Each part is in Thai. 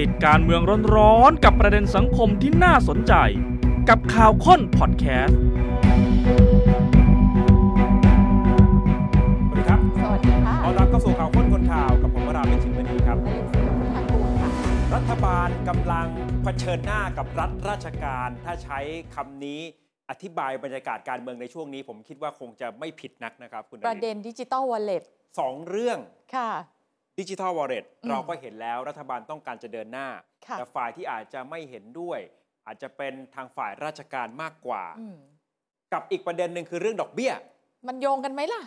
ติดการเมืองร้อนๆกับประเด็นสังคมที่น่าสนใจ กับข่าวค้นพอดแคสต์สวัสดีครับสวัสดีค่ะต้อนรับเข้าสู่ข่าวค้นคนข่าวกับผมวราเป็นชิมณีครับนลินทร์ศรีพุทธากูลค่ะรัฐบาลกำลังเผชิญหน้ากับรัฐราชการ ถ้าใช้คำนี้อธิบายบรรยากาศการเมืองในช่วงนี้ ผมคิดว่าคงจะไม่ผิดนักนะครับคุณประเด็นดิจิตอลวอลเล็ตสองเรื่องค่ะ ดิจิทัลวอลเล็ตอืมเราก็เห็นแล้วรัฐบาลต้องการจะเดินหน้าค่ะแต่ฝ่ายที่อาจจะไม่เห็นด้วย อาจจะเป็นทางฝ่ายราชการมากกว่าอืมกับอีกประเด็นหนึ่งคือเรื่องดอกเบี้ย มันโยงกันไหมล่ะ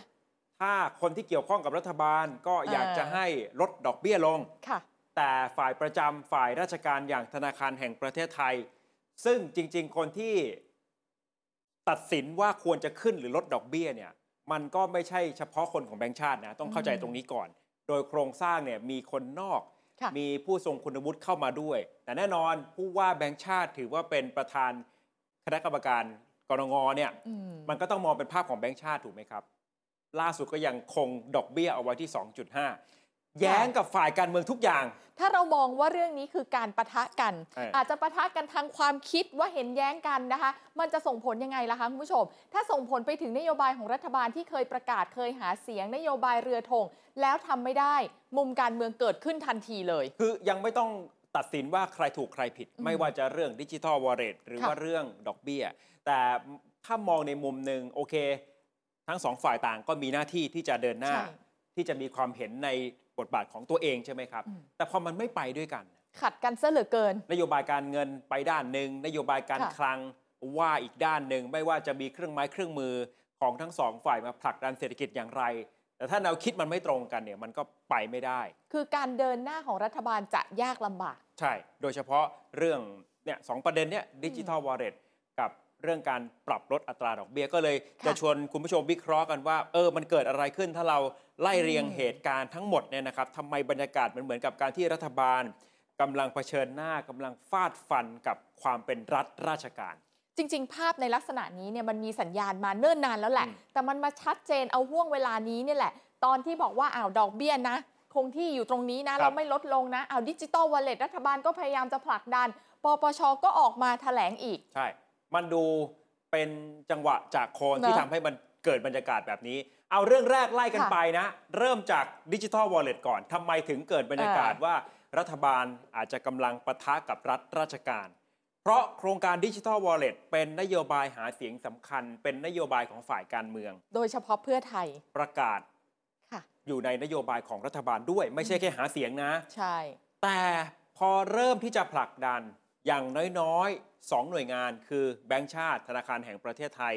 ถ้าคนที่เกี่ยวข้องกับรัฐบาลก็อยากเออจะให้ลดดอกเบี้ยลงค่ะแต่ฝ่ายประจำฝ่ายราชการอย่างธนาคารแห่งประเทศไทย ซึ่งจริง ๆ คนที่ตัดสินว่าควรจะขึ้นหรือลดดอกเบี้ยเนี่ย มันก็ไม่ใช่เฉพาะคนของแบงก์ชาตินะ ต้องเข้าใจอืมตรงนี้ก่อน โดยโครงสร้างเนี่ยมีคนนอกค่ะมีผู้ทรงคุณวุฒิเข้ามาด้วย แต่แน่นอนผู้ว่าแบงก์ชาติถือว่าเป็นประธานคณะกรรมการกรงงเนี่ยอืมมันก็ต้องมองเป็นภาพของแบงก์ชาติถูกไหมครับ ล่าสุดก็ยังคงดอกเบี้ยเอาไว้ที่ 2.5 แย้งกับฝ่ายการเมืองทุกอย่าง ถ้าเรามองว่าเรื่องนี้คือการประทะกัน เอออ อาจจะประทะกันทางความคิดว่าเห็นแย้งกันนะคะ มันจะส่งผลยังไงล่ะคะคุณผู้ชม ถ้าส่งผลไปถึงนโยบายของรัฐบาลที่เคยประกาศเคยหาเสียงนโยบายเรือธงแล้วทำไม่ได้ มุมการเมืองเกิดขึ้นทันทีเลย คือยังไม่ต้องตัดสินว่าใครถูกใครผิด อืมไม่ว่าจะเรื่องดิจิทัลวอลเล็ตหรือค่ะ ว่าเรื่องดอกเบี้ย แต่ถ้ามองในมุมหนึ่งโอเค ทั้งสองฝ่ายต่างก็มีหน้าที่ที่จะเดินหน้า ใช่ ที่จะมีความเห็นใน บทบาทของตัวเองใช่ไหมครับอืมแต่พอมันไม่ไปด้วยกัน ขัดกันซะเหลือเกิน นโยบายการเงินไปด้านหนึ่งนโยบายการค่ะคลังว่าอีกด้านหนึ่งไม่ว่าจะมีเครื่องไม้เครื่องมือของทั้งสองฝ่ายมาผลักดันเศรษฐกิจอย่างไร แต่ถ้าแนวคิดมันไม่ตรงกันเนี่ยมันก็ไปไม่ได้ คือการเดินหน้าของรัฐบาลจะยากลำบาก ใช่ โดยเฉพาะเรื่องเนี่ยสองประเด็นเนี่ยดิจิทัลวอลเล็ตกับ เรื่องการปรับลดอัตราดอกเบี้ยก็เลยค่ะจะชวนคุณผู้ชมวิเคราะห์กันว่าเออมันเกิดอะไรขึ้นถ้าเราไล่เรียงอืมเหตุการณ์ทั้งหมดเนี่ยนะครับทำไมบรรยากาศมันเหมือนกับการที่รัฐบาลกำลังเผชิญหน้ากำลังฟาดฟันกับความเป็นรัฐราชการ จริง ๆ ภาพในลักษณะนี้เนี่ยมันมีสัญญาณมาเนิ่นนานแล้วแหละอืมแต่มันมาชัดเจนเอาห่วงเวลานี้เนี่ยแหละ ตอนที่บอกว่าอ้าวดอกเบี้ยนะคงที่อยู่ตรงนี้นะ เราไม่ลดลงนะอ้าวดิจิตอลวอลเล็ตรัฐบาลก็พยายามจะผลักดัน ปปชก็ออกมาแถลงอีก ใช่ มันดูเป็นจังหวะจากโคนที่เนอะทำให้มันเกิดบรรยากาศแบบนี้ เอาเรื่องแรกไล่กันค่ะไปนะ เริ่มจากดิจิทัลวอลเล็ตก่อนทำไมถึงเกิดบรรยากาศเออว่ารัฐบาลอาจจะกำลังปะทะกับรัฐราชการ เพราะโครงการดิจิทัลวอลเล็ตเป็นนโยบายหาเสียงสำคัญ เป็นนโยบายของฝ่ายการเมือง โดยเฉพาะเพื่อไทยประกาศค่ะ อยู่ในนโยบายของรัฐบาลด้วย ไม่ใช่แค่หาเสียงนะ ใช่ แต่พอเริ่มที่จะผลักดันอย่างน้อยๆ สองหน่วยงาน คือแบงก์ชาติ ธนาคารแห่งประเทศไทย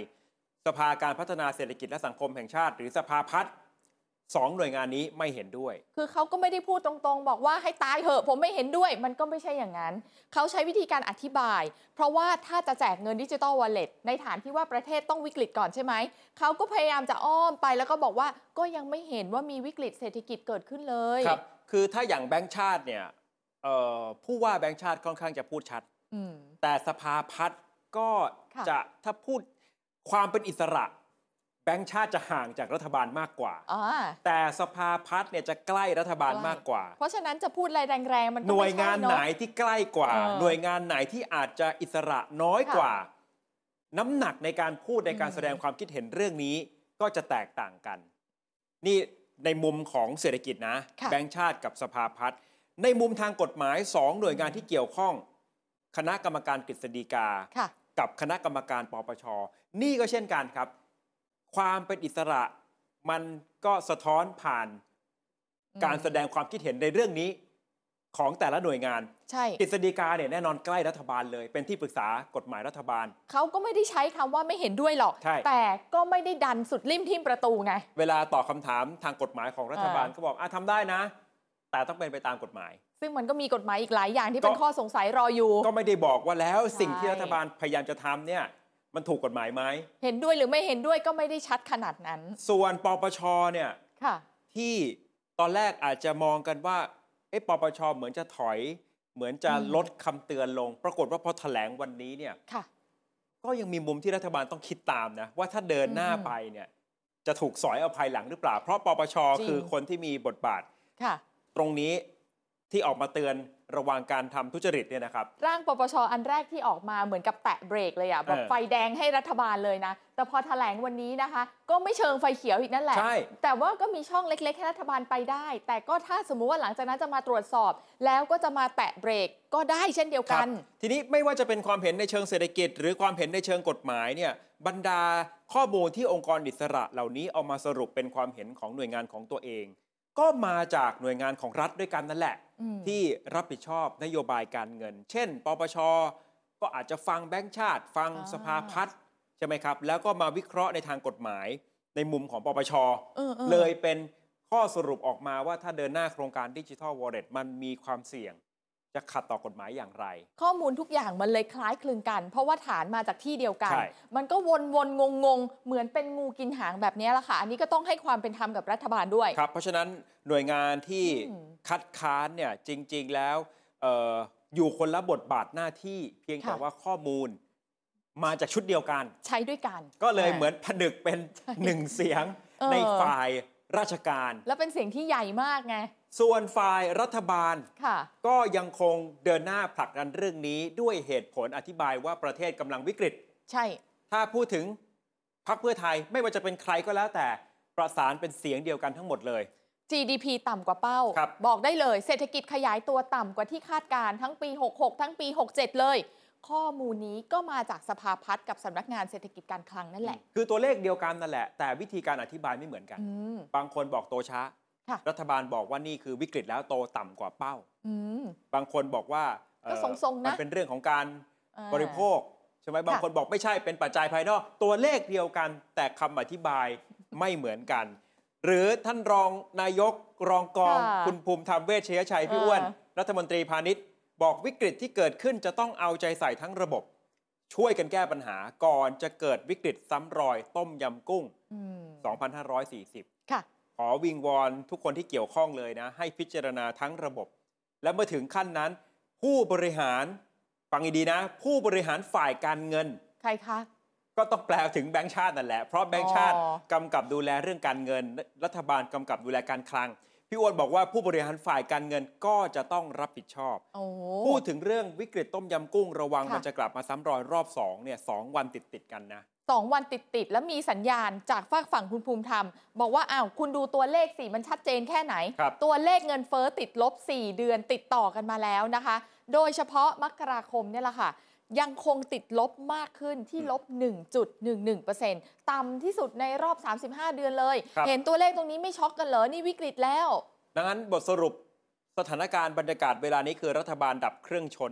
สภาการพัฒนาเศรษฐกิจและสังคมแห่งชาติ หรือสภาพัฒน์สองหน่วยงานนี้ไม่เห็นด้วย คือเขาก็ไม่ได้พูดตรงๆ บอกว่าให้ตายเถอะผมไม่เห็นด้วย มันก็ไม่ใช่อย่างนั้น เขาใช้วิธีการอธิบาย เพราะว่าถ้าจะแจกเงินดิจิ t a ลวอลเล็ตในฐานที่ว่าประเทศต้องวิกฤตก่อนใช่ไหม เขาก็พยายามจะอ้อมไปแล้วก็บอกว่าก็ยังไม่เห็นว่ามีวิกฤตเศรษฐกิจเกิดขึ้นเลย ครับ คือถ้าอย่างแบงก์ชาติเนี่ยเอ่อผู้ว่าแบงก์ชาติค่อนข้างจะพูดชัดอืม แต่สภาพัฒน์ก็ค่ะจะถ้าพูดความเป็นอิสระ แบงก์ชาติจะห่างจากรัฐบาลมากกว่าอ่า แต่สภาพัฒน์เนี่ยจะใกล้รัฐบาลใกล้มากกว่า เพราะฉะนั้นจะพูดอะไรแรงๆมันก็หน่วยไม่ใช่งานเอะไหนที่ใกล้กว่าเออหน่วยงานไหนที่อาจจะอิสระน้อยค่ะกว่า น้ำหนักในการพูดในการอืมแสดงความคิดเห็นเรื่องนี้ก็จะแตกต่างกัน นี่ในมุมของเศรษฐกิจนะค่ะแบงก์ชาติกับสภาพัฒน์ในมุมทางกฎหมายสองหน่วยงานที่เกี่ยวข้อง คณะกรรมการกฤษฎีกาค่ะกับคณะกรรมการปปช นี่ก็เช่นกันครับ ความเป็นอิสระมันก็สะท้อนผ่านอืมการแสดงความคิดเห็นในเรื่องนี้ของแต่ละหน่วยงาน ใช่กฤษฎีกาเนี่ยแน่นอนใกล้รัฐบาลเลย เป็นที่ปรึกษากฎหมายรัฐบาล เขาก็ไม่ได้ใช้คำว่าไม่เห็นด้วยหรอกใช่แต่ก็ไม่ได้ดันสุดริมทิ่มประตูไง เวลาตอบคำถามทางกฎหมายของรัฐบาลอ่าก็บอกอะทำได้นะ แต่ต้องเป็นไปตามกฎหมาย ซึ่งมันก็มีกฎหมายอีกหลายอย่างที่เป็นก็ข้อสงสัยรออยู่ ก็ไม่ได้บอกว่าแล้วสิ่งที่ใช่รัฐบาลพยายามจะทำเนี่ยมันถูกกฎหมายไหมเห็นด้วยหรือไม่เห็นด้วยก็ไม่ได้ชัดขนาดนั้น ส่วนปปชเนี่ยค่ะที่ตอนแรกอาจจะมองกันว่าเอ๊ะปปชเหมือนจะถอย เหมือนจะอืมลดคำเตือนลง ปรากฏว่าพอแถลงวันนี้เนี่ยค่ะก็ยังมีมุมที่รัฐบาลต้องคิดตามนะ ว่าถ้าเดินหน้าอืมไปเนี่ยจะถูกสอยเอาภายหลังหรือเปล่า เพราะปปชจริงคือคนที่มีบทบาทค่ะตรงนี้ ที่ออกมาเตือนระวังการทำทุจริตเนี่ยนะครับ ร่างปปชอันแรกที่ออกมาเหมือนกับแตะเบรกเลยอะแบบเออไฟแดงให้รัฐบาลเลยนะ แต่พอแถลงวันนี้นะคะ ก็ไม่เชิงไฟเขียวอีกนั่นแหละใช่แต่ว่าก็มีช่องเล็กๆให้รัฐบาลไปได้ แต่ก็ถ้าสมมุติว่าหลังจากนั้นจะมาตรวจสอบ แล้วก็จะมาแตะเบรกก็ได้เช่นเดียวครักับนทีนี้ไม่ว่าจะเป็นความเห็นในเชิงเศรษฐกิจ หรือความเห็นในเชิงกฎหมายเนี่ยบรรดาข้อมูลที่องค์กรอิสระเหล่านี้เอามาสรุปเป็นความเห็นของหน่วยงานของตัวเอง ก็มาจากหน่วยงานของรัฐด้วยกันนั่นแหละอืมที่รับผิดชอบนโยบายการเงิน เช่น ปปช ก็อาจจะฟังแบงก์ชาติ ฟังอ่าสภาพัฒน์ใช่ไหมครับ แล้วก็มาวิเคราะห์ในทางกฎหมาย ในมุมของปปชออออเลยเป็นข้อสรุปออกมาว่าถ้าเดินหน้าโครงการดิจิทัลวอลเล็ตมันมีความเสี่ยง จะขัดต่อกฎหมายอย่างไร ข้อมูลทุกอย่างมันเลยคล้ายคลึงกัน เพราะว่าฐานมาจากที่เดียวกัน ใช่ มันก็วนวนงงงๆเหมือนเป็นงูกินหางแบบนี้แหละค่ะ อันนี้ก็ต้องให้ความเป็นธรรมกับรัฐบาลด้วย ครับเพราะฉะนั้นหน่วยงานที่อืมคัดค้านเนี่ยจริง ๆแล้วเอออยู่คนละบทบาทหน้าที่เพียงแต่ค่ะ ว่าข้อมูลมาจากชุดเดียวกัน ใช้ด้วยกันก็เลยาเหมือนผนึกเป็นใช่หนึ่งเสียงเออในฝ่ายราชการ แล้วเป็นเสียงที่ใหญ่มากไง ส่วนฝ่ายรัฐบาลค่ะก็ยังคงเดินหน้าผลักดันเรื่องนี้ด้วยเหตุผลอธิบายว่าประเทศกำลังวิกฤต ใช่ ถ้าพูดถึงพรรคเพื่อไทยไม่ว่าจะเป็นใครก็แล้วแต่ประสานเป็นเสียงเดียวกันทั้งหมดเลย GDP ต่ำกว่าเป้าครับบอกได้เลย เศรษฐกิจขยายตัวต่ำกว่าที่คาดการณ์ทั้งปี 66 ทั้งปี 67 เลย ข้อมูลนี้ก็มาจากสภาพัฒน์กับสำนักงานเศรษฐกิจการคลังนั่นแหละ คือตัวเลขเดียวกันนั่นแหละ แต่วิธีการอธิบายไม่เหมือนกันอืมบางคนบอกโตช้าค่ะ รัฐบาลบอกว่านี่คือวิกฤตแล้วโตต่ำกว่าเป้าอืมบางคนบอกว่าเอ่อก็ทรงๆนะมันเป็นเรื่องของการอ่าบริโภคใช่ไหมบางคนบอกไม่ใช่เป็นปัจจัยภายนอก ตัวเลขเดียวกัน แต่คำอธิบายไม่เหมือนกัน หรือท่านรองนายกรองกองค่ะคุณภูมิธรรมเวชยชัยพี่อ้วนเออรัฐมนตรีพาณิชย์ บอกวิกฤตที่เกิดขึ้นจะต้องเอาใจใส่ทั้งระบบ ช่วยกันแก้ปัญหาก่อนจะเกิดวิกฤตซ้ำรอยต้มยำกุ้งอืม2540 ค่ะ ขอวิงวอนทุกคนที่เกี่ยวข้องเลยนะ ให้พิจารณาทั้งระบบ และเมื่อถึงขั้นนั้น ผู้บริหารฟังให้ดีนะ ผู้บริหารฝ่ายการเงิน ใครคะ ก็ต้องแปลถึงแบงก์ชาตินั่นแหละ เพราะแบงก์ชาติอ๋อกำกับดูแลเรื่องการเงิน รัฐบาลกำกับดูแลการคลัง พี่อ้วนบอกว่าผู้บริหารฝ่ายการเงินก็จะต้องรับผิดชอบโอ้พูดถึงเรื่องวิกฤตต้มยำกุ้งระวังค่ะมันจะกลับมาซ้ำรอยรอบสองเนี่ยสองวันติดติดๆกันนะ สองวันติดติดๆแล้วมีสัญญาณจากฝากฝั่งคุณภูมิธรรม บอกว่าอ้าวคุณดูตัวเลขสิมันชัดเจนแค่ไหนครับตัวเลขเงินเฟ้อติดลบ 4 เดือนติดต่อกันมาแล้วนะคะ โดยเฉพาะมกราคมเนี่ยแหละค่ะ ยังคงติดลบมากขึ้นที่ลบ 1.11%ต่ำที่สุดในรอบ 35 เดือนเลยครับเห็นตัวเลขตรงนี้ไม่ช็อกกันเหรอ นี่วิกฤตแล้ว ดังนั้นบทสรุปสถานการณ์บรรยากาศเวลานี้คือรัฐบาลดับเครื่องชน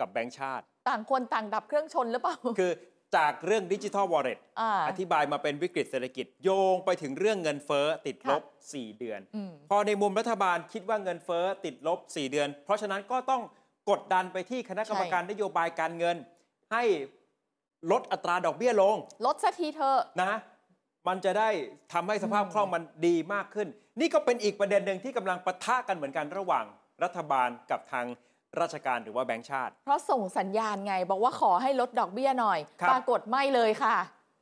กับแบงก์ชาติ ต่างคนต่างดับเครื่องชนหรือเปล่า คือ จากเรื่องดิจิทัลวอลเล็ตอ่า อธิบายมาเป็นวิกฤตเศรษฐกิจโยงไปถึงเรื่องเงินเฟ้อติดลบ 4 เดือน อืม พอในมุมรัฐบาลคิดว่าเงินเฟ้อติดลบ 4 เดือน เพราะฉะนั้นก็ต้องกดดันไปที่คณะกรรมการนโยบายการเงิน ให้ลดอัตราดอกเบี้ยลง ลดสักทีเถอะ นะ มันจะได้ทำให้สภาพอืมคล่องมันดีมากขึ้น นี่ก็เป็นอีกประเด็นหนึ่งที่กำลังปะทะกันเหมือนกันระหว่างรัฐบาลกับทาง ราชการหรือว่าแบงก์ชาติ เพราะส่งสัญญาณไงบอกว่าขอให้ลดดอกเบี้ยหน่อย ครับ ปรากฏไม่เลยค่ะ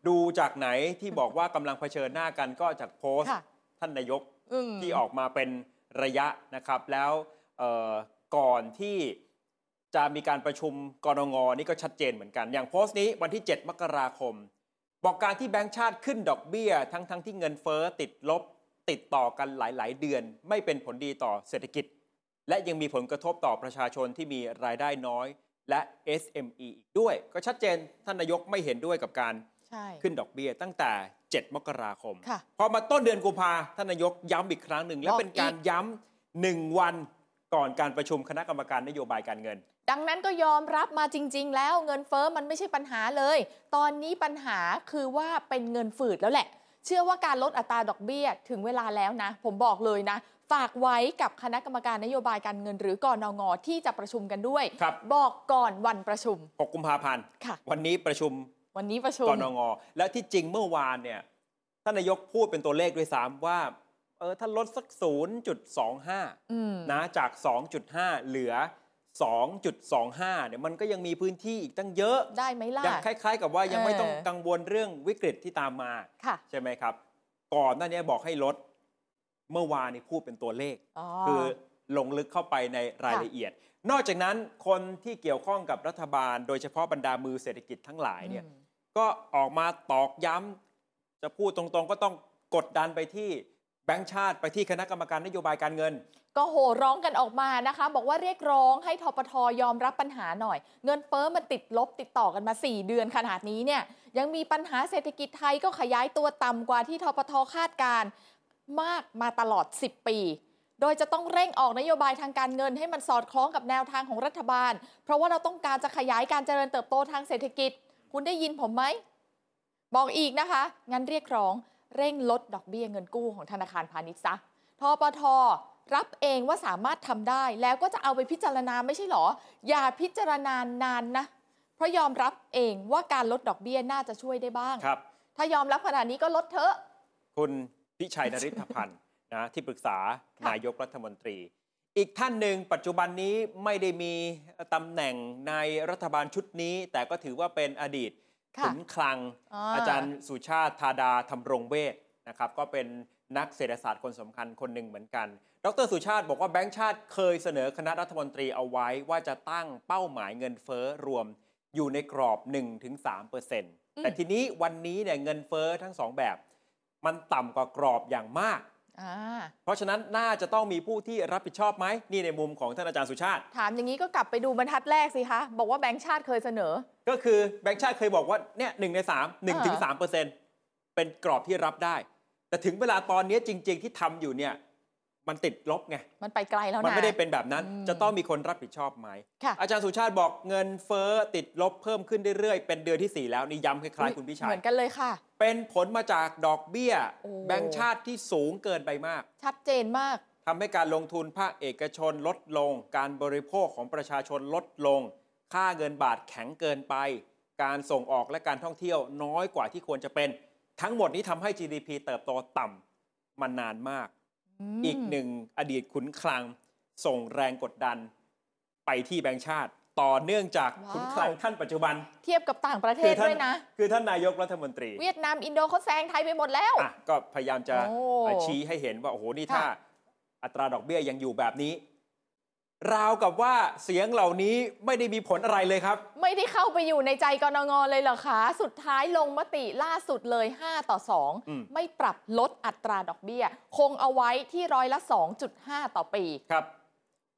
ดูจากไหนที่บอกว่ากำลังเผชิญหน้ากันก็จากโพสต์ค่ะ ท่านนายก อืม ที่ออกมาเป็นระยะนะครับ แล้วเอ่อก่อนที่จะมีการประชุมกรงงนี่ก็ชัดเจนเหมือนกัน อย่างโพสต์นี้วันที่ 7 มกราคม บอกการที่แบงก์ชาติขึ้นดอกเบี้ย ทั้งทั้งที่เงินเฟ้อติดลบ ติดต่อกันหลาย ๆ เดือน ไม่เป็นผลดีต่อเศรษฐกิจ และยังมีผลกระทบต่อประชาชนที่มีรายได้น้อย และ SME อีกด้วย ก็ชัดเจนท่านนายกไม่เห็นด้วยกับการใช่ขึ้นดอกเบี้ยตั้งแต่ 7 มกราคมค่ะพอมาต้นเดือนกุมภาท่านนายกย้ำอีกครั้งหนึ่ง และบอกเป็นการอีกย้ำหนึ่งวันก่อนการประชุมคณะกรรมการนโยบายการเงิน ดังนั้นก็ยอมรับมาจริง ๆ แล้วเงินเฟอ้อมันไม่ใช่ปัญหาเลย ตอนนี้ปัญหาคือว่าเป็นเงินฝืดแล้วแหละ เชื่อว่าการลดอัตราดอกเบี้ยถึงเวลาแล้วนะ ผมบอกเลยนะ ฝากไว้กับคณะกรรมการนโยบายการเงินหรือกอนงที่จะประชุมกันด้วยครับ บอกก่อนวันประชุม 6 กุมภาพันธ์ค่ะ วันนี้ประชุมวันนี้ประชุม กนงและที่จริงเมื่อวานเนี่ยท่านนายกพูดเป็นตัวเลขด้วยซ้ำว่าเออถ้าลดสัก 0.25 อืม นะจาก 2.5 เหลือ 2.25 เนี่ยมันก็ยังมีพื้นที่อีกตั้งเยอะ ได้ไหมล่ะ ยังคล้าย ๆ กับว่ายังไม่ต้องเออ กังวลเรื่องวิกฤตที่ตามมา ค่ะ ใช่ไหมครับ ก่อนหน้านี้บอกให้ลด เมื่อวานนี่พูดเป็นตัวเลข คือลงลึกเข้าไปในรายค่ะละเอียด นอกจากนั้นคนที่เกี่ยวข้องกับรัฐบาล โดยเฉพาะบรรดามือเศรษฐกิจทั้งหลายเนี่ยอืมก็ออกมาตอกย้ำจะพูดตรงๆ ก็ต้องกดดันไปที่แบงก์ชาติไปที่คณะกรรมการนโยบายการเงิน ก็โห่ร้องกันออกมานะคะ บอกว่าเรียกร้องให้ทปทยอมรับปัญหาหน่อย เงินเฟ้อมันติดลบติดต่อกันมา 4 เดือนขนาดนี้เนี่ยยังมีปัญหาเศรษฐกิจไทยก็ขยายตัวต่ำกว่าที่ทปทคาดการณ์ มากมาตลอด 10 ปี โดยจะต้องเร่งออกนโยบายทางการเงินให้มันสอดคล้องกับแนวทางของรัฐบาล เพราะว่าเราต้องการจะขยายการเจริญเติบโตทางเศรษฐกิจ คุณได้ยินผมไหม บอกอีกนะคะ งั้นเรียกร้องเร่งลดดอกเบี้ยเงินกู้ของธนาคารพาณิชย์ซะทปทรับเองว่าสามารถทำได้แล้วก็จะเอาไปพิจารณาไม่ใช่หรอ อย่าพิจารณานานนะ เพราะยอมรับเองว่าการลดดอกเบี้ยน่าจะช่วยได้บ้างครับ ถ้ายอมรับขนาดนี้ก็ลดเถอะ คุณ พิชัยนริธพันธ์นะที่ปรึกษาค่ะนายกรัฐมนตรี อีกท่านหนึ่งปัจจุบันนี้ไม่ได้มีตำแหน่งในรัฐบาลชุดนี้ แต่ก็ถือว่าเป็นอดีตค่ะขุนคลังอ่าอาจารย์สุชาติธาดาธรรมรงเวทนะครับก็เป็นนักเศรษฐศาสตร์คนสำคัญคนหนึ่งเหมือนกัน ดรสุชาติบอกว่าแบงก์ชาติเคยเสนอคณะรัฐมนตรีเอาไว้ว่าจะตั้งเป้าหมายเงินเฟ้อรวมอยู่ในกรอบ 1-3%แต่ทีนี้วันนี้เนี่ยเงินเฟ้อทั้งสองแบบ มันต่ำกว่ากรอบอย่างมาก อ่า เพราะฉะนั้นน่าจะต้องมีผู้ที่รับผิดชอบไหมนี่ในมุมของท่านอาจารย์สุชาติ ถามอย่างนี้ก็กลับไปดูบรรทัดแรกสิคะ บอกว่าแบงก์ชาติเคยเสนอ ก็คือแบงก์ชาติเคยบอกว่าเนี่ยหนึ่งในสามหนึ่งถึงสามเปอร์เซ็นต์เป็นกรอบที่รับได้ แต่ถึงเวลาตอนนี้จริง ๆ ที่ทำอยู่เนี่ย มันติดลบไง มันไปไกลแล้วนะ มันไม่ได้เป็นแบบนั้นอืมจะต้องมีคนรับผิดชอบไหมค่ะอาจารย์สุชาติบอกเงินเฟ้อติดลบเพิ่มขึ้นเรื่อยๆ เป็นเดือนที่ 4 แล้วนี่ย้ำคล้ายๆ คุณพิชัเหยมือนกันเลยค่ะ เป็นผลมาจากดอกเบี้ยโอ้แบงก์ชาติที่สูงเกินไปมาก ชัดเจนมากทำให้การลงทุนภาคเอกชนลดลง การบริโภคของประชาชนลดลง ค่าเงินบาทแข็งเกินไป การส่งออกและการท่องเที่ยวน้อยกว่าที่ควรจะเป็น ทั้งหมดนี้ทำให้ GDP เติบโตต่ำมานานมากม อีกหนึ่งอดีตขุนคลังส่งแรงกดดันไปที่แบงก์ชาติ ต่อเนื่องจากว้าวขุนคลังท่านปัจจุบัน เทียบกับต่างประเทศท่าด้วยนะ คือท่านนายกรัฐมนตรี เวียดนามอินโดเขาแซงไทยไปหมดแล้วอะก็พยายามจะโอ้ชี้ให้เห็นว่า โอ้โห นี่ถ้าค่ะอัตราดอกเบี้ยยังอยู่แบบนี้ ราวกับว่าเสียงเหล่านี้ไม่ได้มีผลอะไรเลยครับ ไม่ได้เข้าไปอยู่ในใจกนงเลยเหรอคะ สุดท้ายลงมติล่าสุดเลย 5 ต่ออืม2ไม่ปรับลดอัตราดอกเบี้ย คงเอาไว้ที่ร้อยละ 2.5 ต่อปีครับ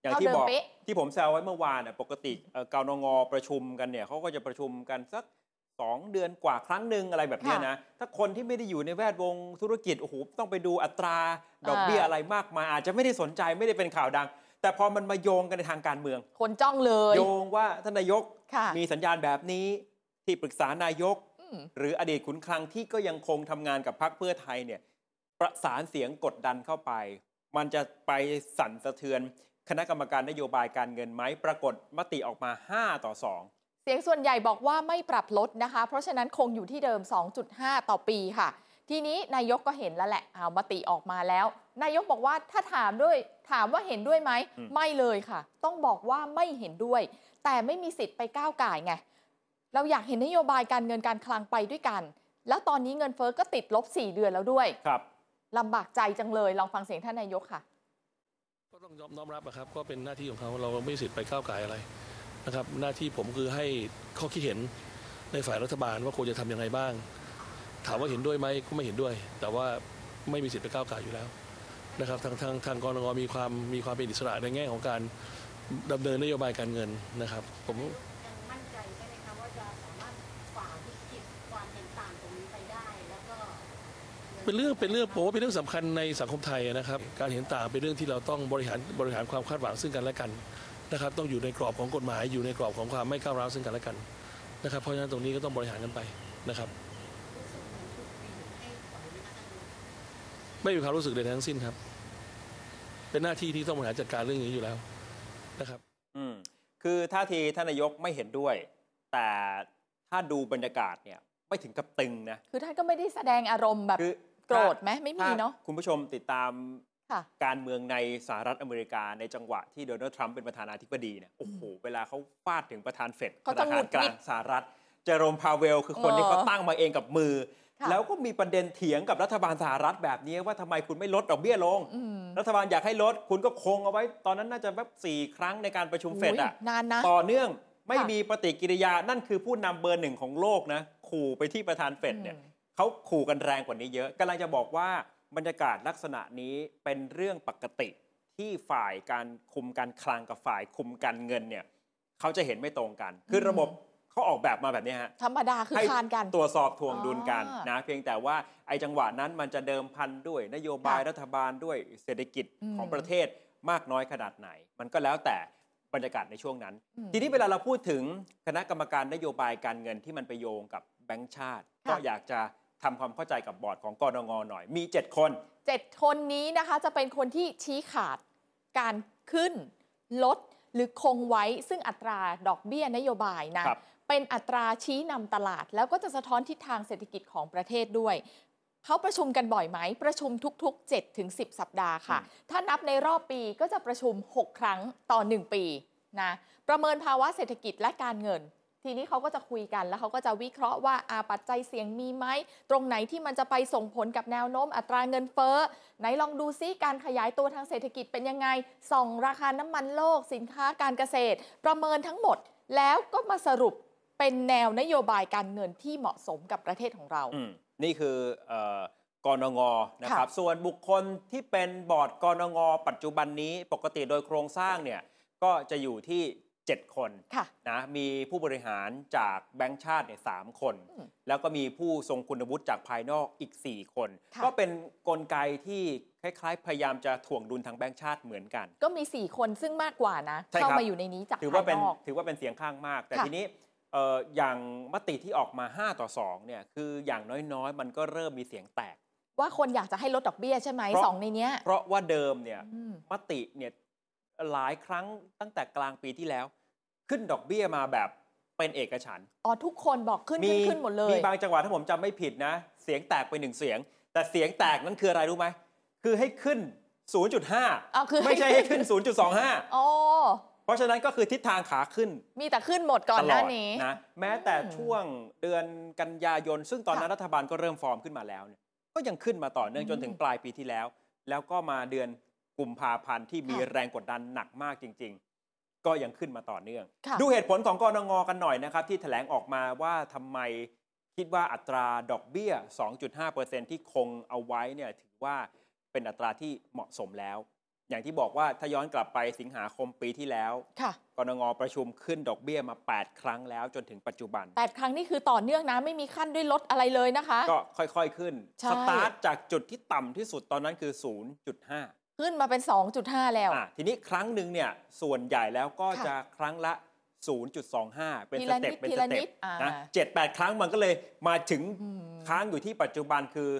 อย่างเท่าที่เดิมบอกเป๊ะที่ผมแซวไว้เมื่อวานน่ะปกติเอ่อกนงประชุมกันเนี่ยเขาก็จะประชุมกันสักสองเดือนกว่าครั้งหนึ่งอะไรแบบเนี้ยนะ ถ้าคนที่ไม่ได้อยู่ในแวดวงธุรกิจโอ้โหต้องไปดูอัตราดอกเบี้ยอ่าอะไรมากมายอาจจะไม่ได้สนใจไม่ได้เป็นข่าวดัง แต่พอมันมาโยงกันในทางการเมือง คนจ้องเลย โยงว่าท่านนายกค่ะมีสัญญาณแบบนี้ที่ปรึกษานายกอืมหรืออดีตขุนคลังที่ก็ยังคงทำงานกับพรรคเพื่อไทยเนี่ยประสานเสียงกดดันเข้าไป มันจะไปสั่นสะเทือน คณะกรรมการนโยบายการเงินไหมปรากฏมติออกมา 5 ต่อ 2 เสียงส่วนใหญ่บอกว่าไม่ปรับลดนะคะ เพราะฉะนั้นคงอยู่ที่เดิม 2.5 ต่อปีค่ะ ทีนี้นายกก็เห็นแล้วแหละเอามติออกมาแล้ว นายกบอกว่าถ้าถามด้วยถามว่าเห็นด้วยไหมอืมไม่เลยค่ะ ต้องบอกว่าไม่เห็นด้วย แต่ไม่มีสิทธิ์ไปก้าวไก่ายไงเราอยากเห็นนโยบายการเงินการคลังไปด้วยกัน แล้วตอนนี้เงินเฟ้อก็ติดลบ 4 เดือนแล้วด้วยครับลำบากใจจังเลยลองฟังเสียงท่านนายกค่ะ ก็ต้องยอมน้อมรับนะครับก็เป็นหน้าที่ของเขาเราไม่มีสิทธิ์ไปก้าวไก่ายอะไรนะครับ หน้าที่ผมคือให้ข้อคิดเห็นในฝ่ายรัฐบาลว่าควรจะทำยังไงบ้าง ถามว่าเห็นด้วยไหมก็ไม่เห็นด้วย แต่ว่าไม่มีสิทธิ์ไปก้าวไก่ายอยู่แล้ว นะครับทางทางทางกรงมีความมีความเป็นอิสระในแง่ของการดำเนินนโยบายการเงินนะครับ ผมยังมั่นใจใช่ไหมคะว่าจะสามารถฝ่าวิกฤตความเห็นต่างตรงนี้ไปได้แล้วก็เป็นเรื่องเป็นเรื่องผมว่าเป็นเรื่องสำคัญในสังคมไทยนะครับ การเห็นต่างเป็นเรื่องที่เราต้องบริหารบริหารความคาดหวังซึ่งกันและกันนะครับ ต้องอยู่ในกรอบของกฎหมาย อยู่ในกรอบของความไม่ก้าวร้าวซึ่งกันและกันนะครับ เพราะฉะนั้นตรงนี้ก็ต้องบริหารกันไปนะครับไม่มีความรู้สึกใดทั้งสิ้นครับ เป็นหน้าที่ที่ต้องบริหารจัดการเรื่องนี้อยู่แล้วนะครับ อืมคือท่าทีท่านนายกไม่เห็นด้วย แต่ถ้าดูบรรยากาศเนี่ยไม่ถึงกับตึงนะคือท่านก็ไม่ได้แสดงอารมณ์แบบคือโกรธไหมไม่มีถ้เนาะคุณผู้ชมติดตามค่ะการเมืองในสหรัฐอเมริกาในจังหวะที่โดนัลด์ทรัมป์เป็นประธานาธิบดีเนี่ยโอ้โหเวลาเขาฟาดถึงประธานเฟดธเขาจะนาหงุคารดกหงิลาดงสหรัฐเจอโรมพาเวล คือคนเออที่เขาตั้งมาเองกับมือค่ะ แล้วก็มีประเด็นเถียงกับรัฐบาลสหรัฐแบบนี้ว่าทำไมคุณไม่ลดดอกเบี้ยลงอืมรัฐบาลอยากให้ลด คุณก็คงเอาไว้ ตอนนั้นน่าจะแบบสี่ครั้งในการประชุมเฟดอุ๊ยอะนานนะต่อเนื่องไม่ค่ะมีปฏิกิริยานั่นคือผู้นำเบอร์หนึ่งของโลกนะขู่ไปที่ประธานเฟดเนี่ยอืมเขาขู่กันแรงกว่านี้เยอะกำลังจะบอกว่าบรรยากาศลักษณะนี้เป็นเรื่องปกติที่ฝ่ายการคุมการคลังกับฝ่ายคุมการเงินเนี่ยเขาจะเห็นไม่ตรงกัน คือระบบ เขาออกแบบมาแบบนี้ฮะธรรมดาคือให้คานกัน ตรวจสอบทวงดุลกันอ่านนะเพียงแต่ว่าไอ้จังหวะนั้นมันจะเดิมพันด้วย นโยบายค่ะรัฐบาลด้วยเศรษฐกิจอืมของประเทศมากน้อยขนาดไหน มันก็แล้วแต่บรรยากาศในช่วงนั้นอืมทีนี้เวลาเราพูดถึงคณะกรรมการนโยบายการเงินที่มันไปโยงกับแบงก์ชาติค่ะก็อยากจะทำความเข้าใจกับบอร์ดของกรงงหน่อย มี 7 คนเจ็ดคนนี้นะคะจะเป็นคนที่ชี้ขาดการขึ้น ลด หรือคงไว้ซึ่งอัตราดอกเบี้ยนโยบายนะครับ เป็นอัตราชี้นำตลาด แล้วก็จะสะท้อนทิศทางเศรษฐกิจของประเทศด้วยเขาประชุมกันบ่อยไหม ประชุมทุก ๆ7ถึง10สัปดาห์ค่ะ ถ้านับในรอบปีก็จะประชุม 6 ครั้งต่อ 1 ปีนะประเมินภาวะเศรษฐกิจและการเงิน ทีนี้เขาก็จะคุยกันแล้วเขาก็จะวิเคราะห์ว่าอาปัจจัยเสี่ยงมีไหม ตรงไหนที่มันจะไปส่งผลกับแนวโน้มอัตราเงินเฟ้อ ไหนลองดูซิการขยายตัวทางเศรษฐกิจเป็นยังไง ส่องราคาน้ำมันโลกสินค้าการเกษตร ประเมินทั้งหมดแล้วก็มาสรุป เป็นแนวนโยบายการเงินที่เหมาะสมกับประเทศของเราอืมนี่คือเอ่อกรงงนะครับค่ะส่วนบุคคลที่เป็นบอร์ดกรงงปัจจุบันนี้ปกติโดยโครงสร้างเนี่ยก็จะอยู่ที่ 7 คนค่ะนะมีผู้บริหารจากแบงก์ชาติเนี่ยสามคนอืมแล้วก็มีผู้ทรงคุณวุฒิจากภายนอกอีก 4 คนค่ะก็เป็นกลไกที่คล้ายๆ พยายามจะถ่วงดุลทางแบงก์ชาติเหมือนกัน ก็มี 4 คนซึ่งมากกว่านะใช่ครับเข้ามาอยู่ในนี้จากถือว่าภายเป็นนอกถือว่าเป็นเสียงข้างมากแต่ค่ะทีนี้เอ่ออย่างมติที่ออกมา 5 ต่อ2เนี่ยคืออย่างน้อยๆ มันก็เริ่มมีเสียงแตก ว่าคนอยากจะให้ลดดอกเบี้ยใช่ไหมเพราะสองในเนี้ย เพราะว่าเดิมเนี่ยอืมมติเนี่ยหลายครั้งตั้งแต่กลางปีที่แล้ว ขึ้นดอกเบี้ยมาแบบเป็นเอกฉันท์อ๋อทุกคนบอกขึ้นขึ้นขึ้นหมดเลยมีบางจังหวะถ้าผมจำไม่ผิดนะ เสียงแตกไปหนึ่งเสียง แต่เสียงแตกนั้นคืออะไรรู้ไหมคือให้ขึ้น 0.5อ๋อคือให้ไม่ใช่ให้ขึ้น 0.25 อ๋อ เพราะฉะนั้นก็คือทิศทางขาขึ้นมีแต่ขึ้นหมดก่อนตหลน้าอดนี้นะแม้แต่ช่วงเดือนกันยายน ซึ่งตอนนั้นค่ะรัฐบาลก็เริ่มฟอร์มขึ้นมาแล้วเนี่ยก็ยังขึ้นมาต่อเนื่องอืมจนถึงปลายปีที่แล้ว แล้วก็มาเดือนกุมภาพันธ์ที่มีค่ะแรงกดดันหนักมากจริง ๆ ก็ยังขึ้นมาต่อเนื่องค่ะดูเหตุผลของกรงงกันหน่อยนะครับ ที่แถลงออกมาว่าทำไมคิดว่าอัตราดอกเบี้ย 2.5%ที่คงเอาไว้เนี่ยถือว่าเป็นอัตราที่เหมาะสมแล้ว อย่างที่บอกว่าถ้าย้อนกลับไปสิงหาคมปีที่แล้วค่ะกรงงประชุมขึ้นดอกเบี้ยมา 8 ครั้งแล้วจนถึงปัจจุบันแปดครั้งนี่คือต่อเนื่องนะ ไม่มีขั้นด้วยลดอะไรเลยนะคะ ก็ค่อยๆขึ้นใช่สตาร์ทจากจุดที่ต่ำที่สุดตอนนั้นคือ 0.5 ขึ้นมาเป็น 2.5 แล้วอะทีนี้ครั้งหนึ่งเนี่ยส่วนใหญ่แล้วก็ค่ะจะครั้งละ 0.25 เป็นทีสละเต็ปนิดเป็นทีสละเต็นิปดอ่านะเจ็ดแปดครั้งมันก็เลยมาถึงอืมค้างอยู่ที่ปัจจุบันคือ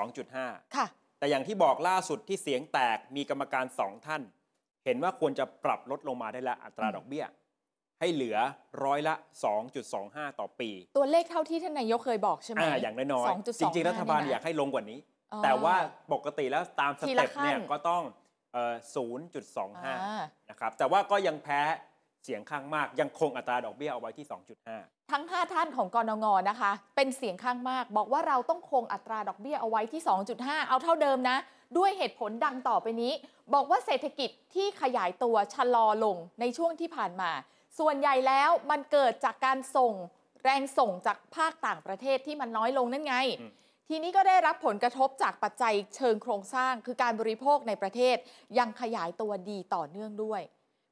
2.5 ค่ะ แต่อย่างที่บอกล่าสุดที่เสียงแตกมีกรรมการสองท่าน เห็นว่าควรจะปรับลดลงมาได้แล้วอัตราอืมดอกเบี้ย ให้เหลือร้อยละ 2.25 ต่อปี ตัวเลขเท่าที่ท่านนายกเคยบอกใช่ไหมอ่าอย่างน้อยๆ2.25จริงๆรัฐบาลเนี่นะอยากให้ลงกว่านี้อ๋อแต่ว่าปกติแล้วตามสทีเต็ละปขั้นเนี่ยก็ต้องเอ่ออ่า0.25 นะครับแต่ว่าก็ยังแพ้ เสียงข้างมากยังคงอัตราดอกเบี้ยเอาไว้ที่ 2.5 ทั้ง 5 ท่านของกรงงนะคะ เป็นเสียงข้างมาก บอกว่าเราต้องคงอัตราดอกเบี้ยเอาไว้ที่ 2.5 เอาเท่าเดิมนะ ด้วยเหตุผลดังต่อไปนี้ บอกว่าเศรษฐกิจที่ขยายตัวชะลอลงในช่วงที่ผ่านมา ส่วนใหญ่แล้วมันเกิดจากการส่งแรงส่งจากภาคต่างประเทศที่มันน้อยลงนั่นไงอืมทีนี้ก็ได้รับผลกระทบจากปัจจัยเชิงโครงสร้าง คือการบริโภคในประเทศยังขยายตัวดีต่อเนื่องด้วย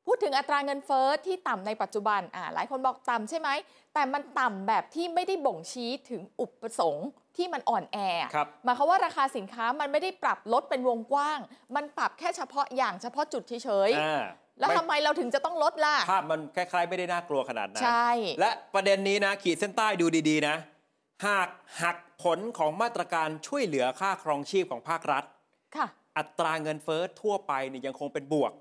พูดถึงอัตราเงินเฟ้อที่ต่ำในปัจจุบันอ่าหลายคนบอกต่ำใช่ไหม แต่มันต่ำแบบที่ไม่ได้บ่งชี้ถึงอุปสงค์ที่มันอ่อนแอครับหมายความว่าราคาสินค้ามันไม่ได้ปรับลดเป็นวงกว้าง มันปรับแค่เฉพาะอย่างเฉพาะจุดเฉยอ่าๆแล้วไม่ทำไมเราถึงจะต้องลดล่ะภาพมันคล้ายๆ ไม่ได้น่ากลัวขนาดนั้นใช่ และประเด็นนี้นะขีดเส้นใต้ดูดีๆนะ หากหักผลของมาตรการช่วยเหลือค่าครองชีพของภาครัฐ ค่ะ อัตราเงินเฟ้อทั่วไปเนี่ยยังคงเป็นบวก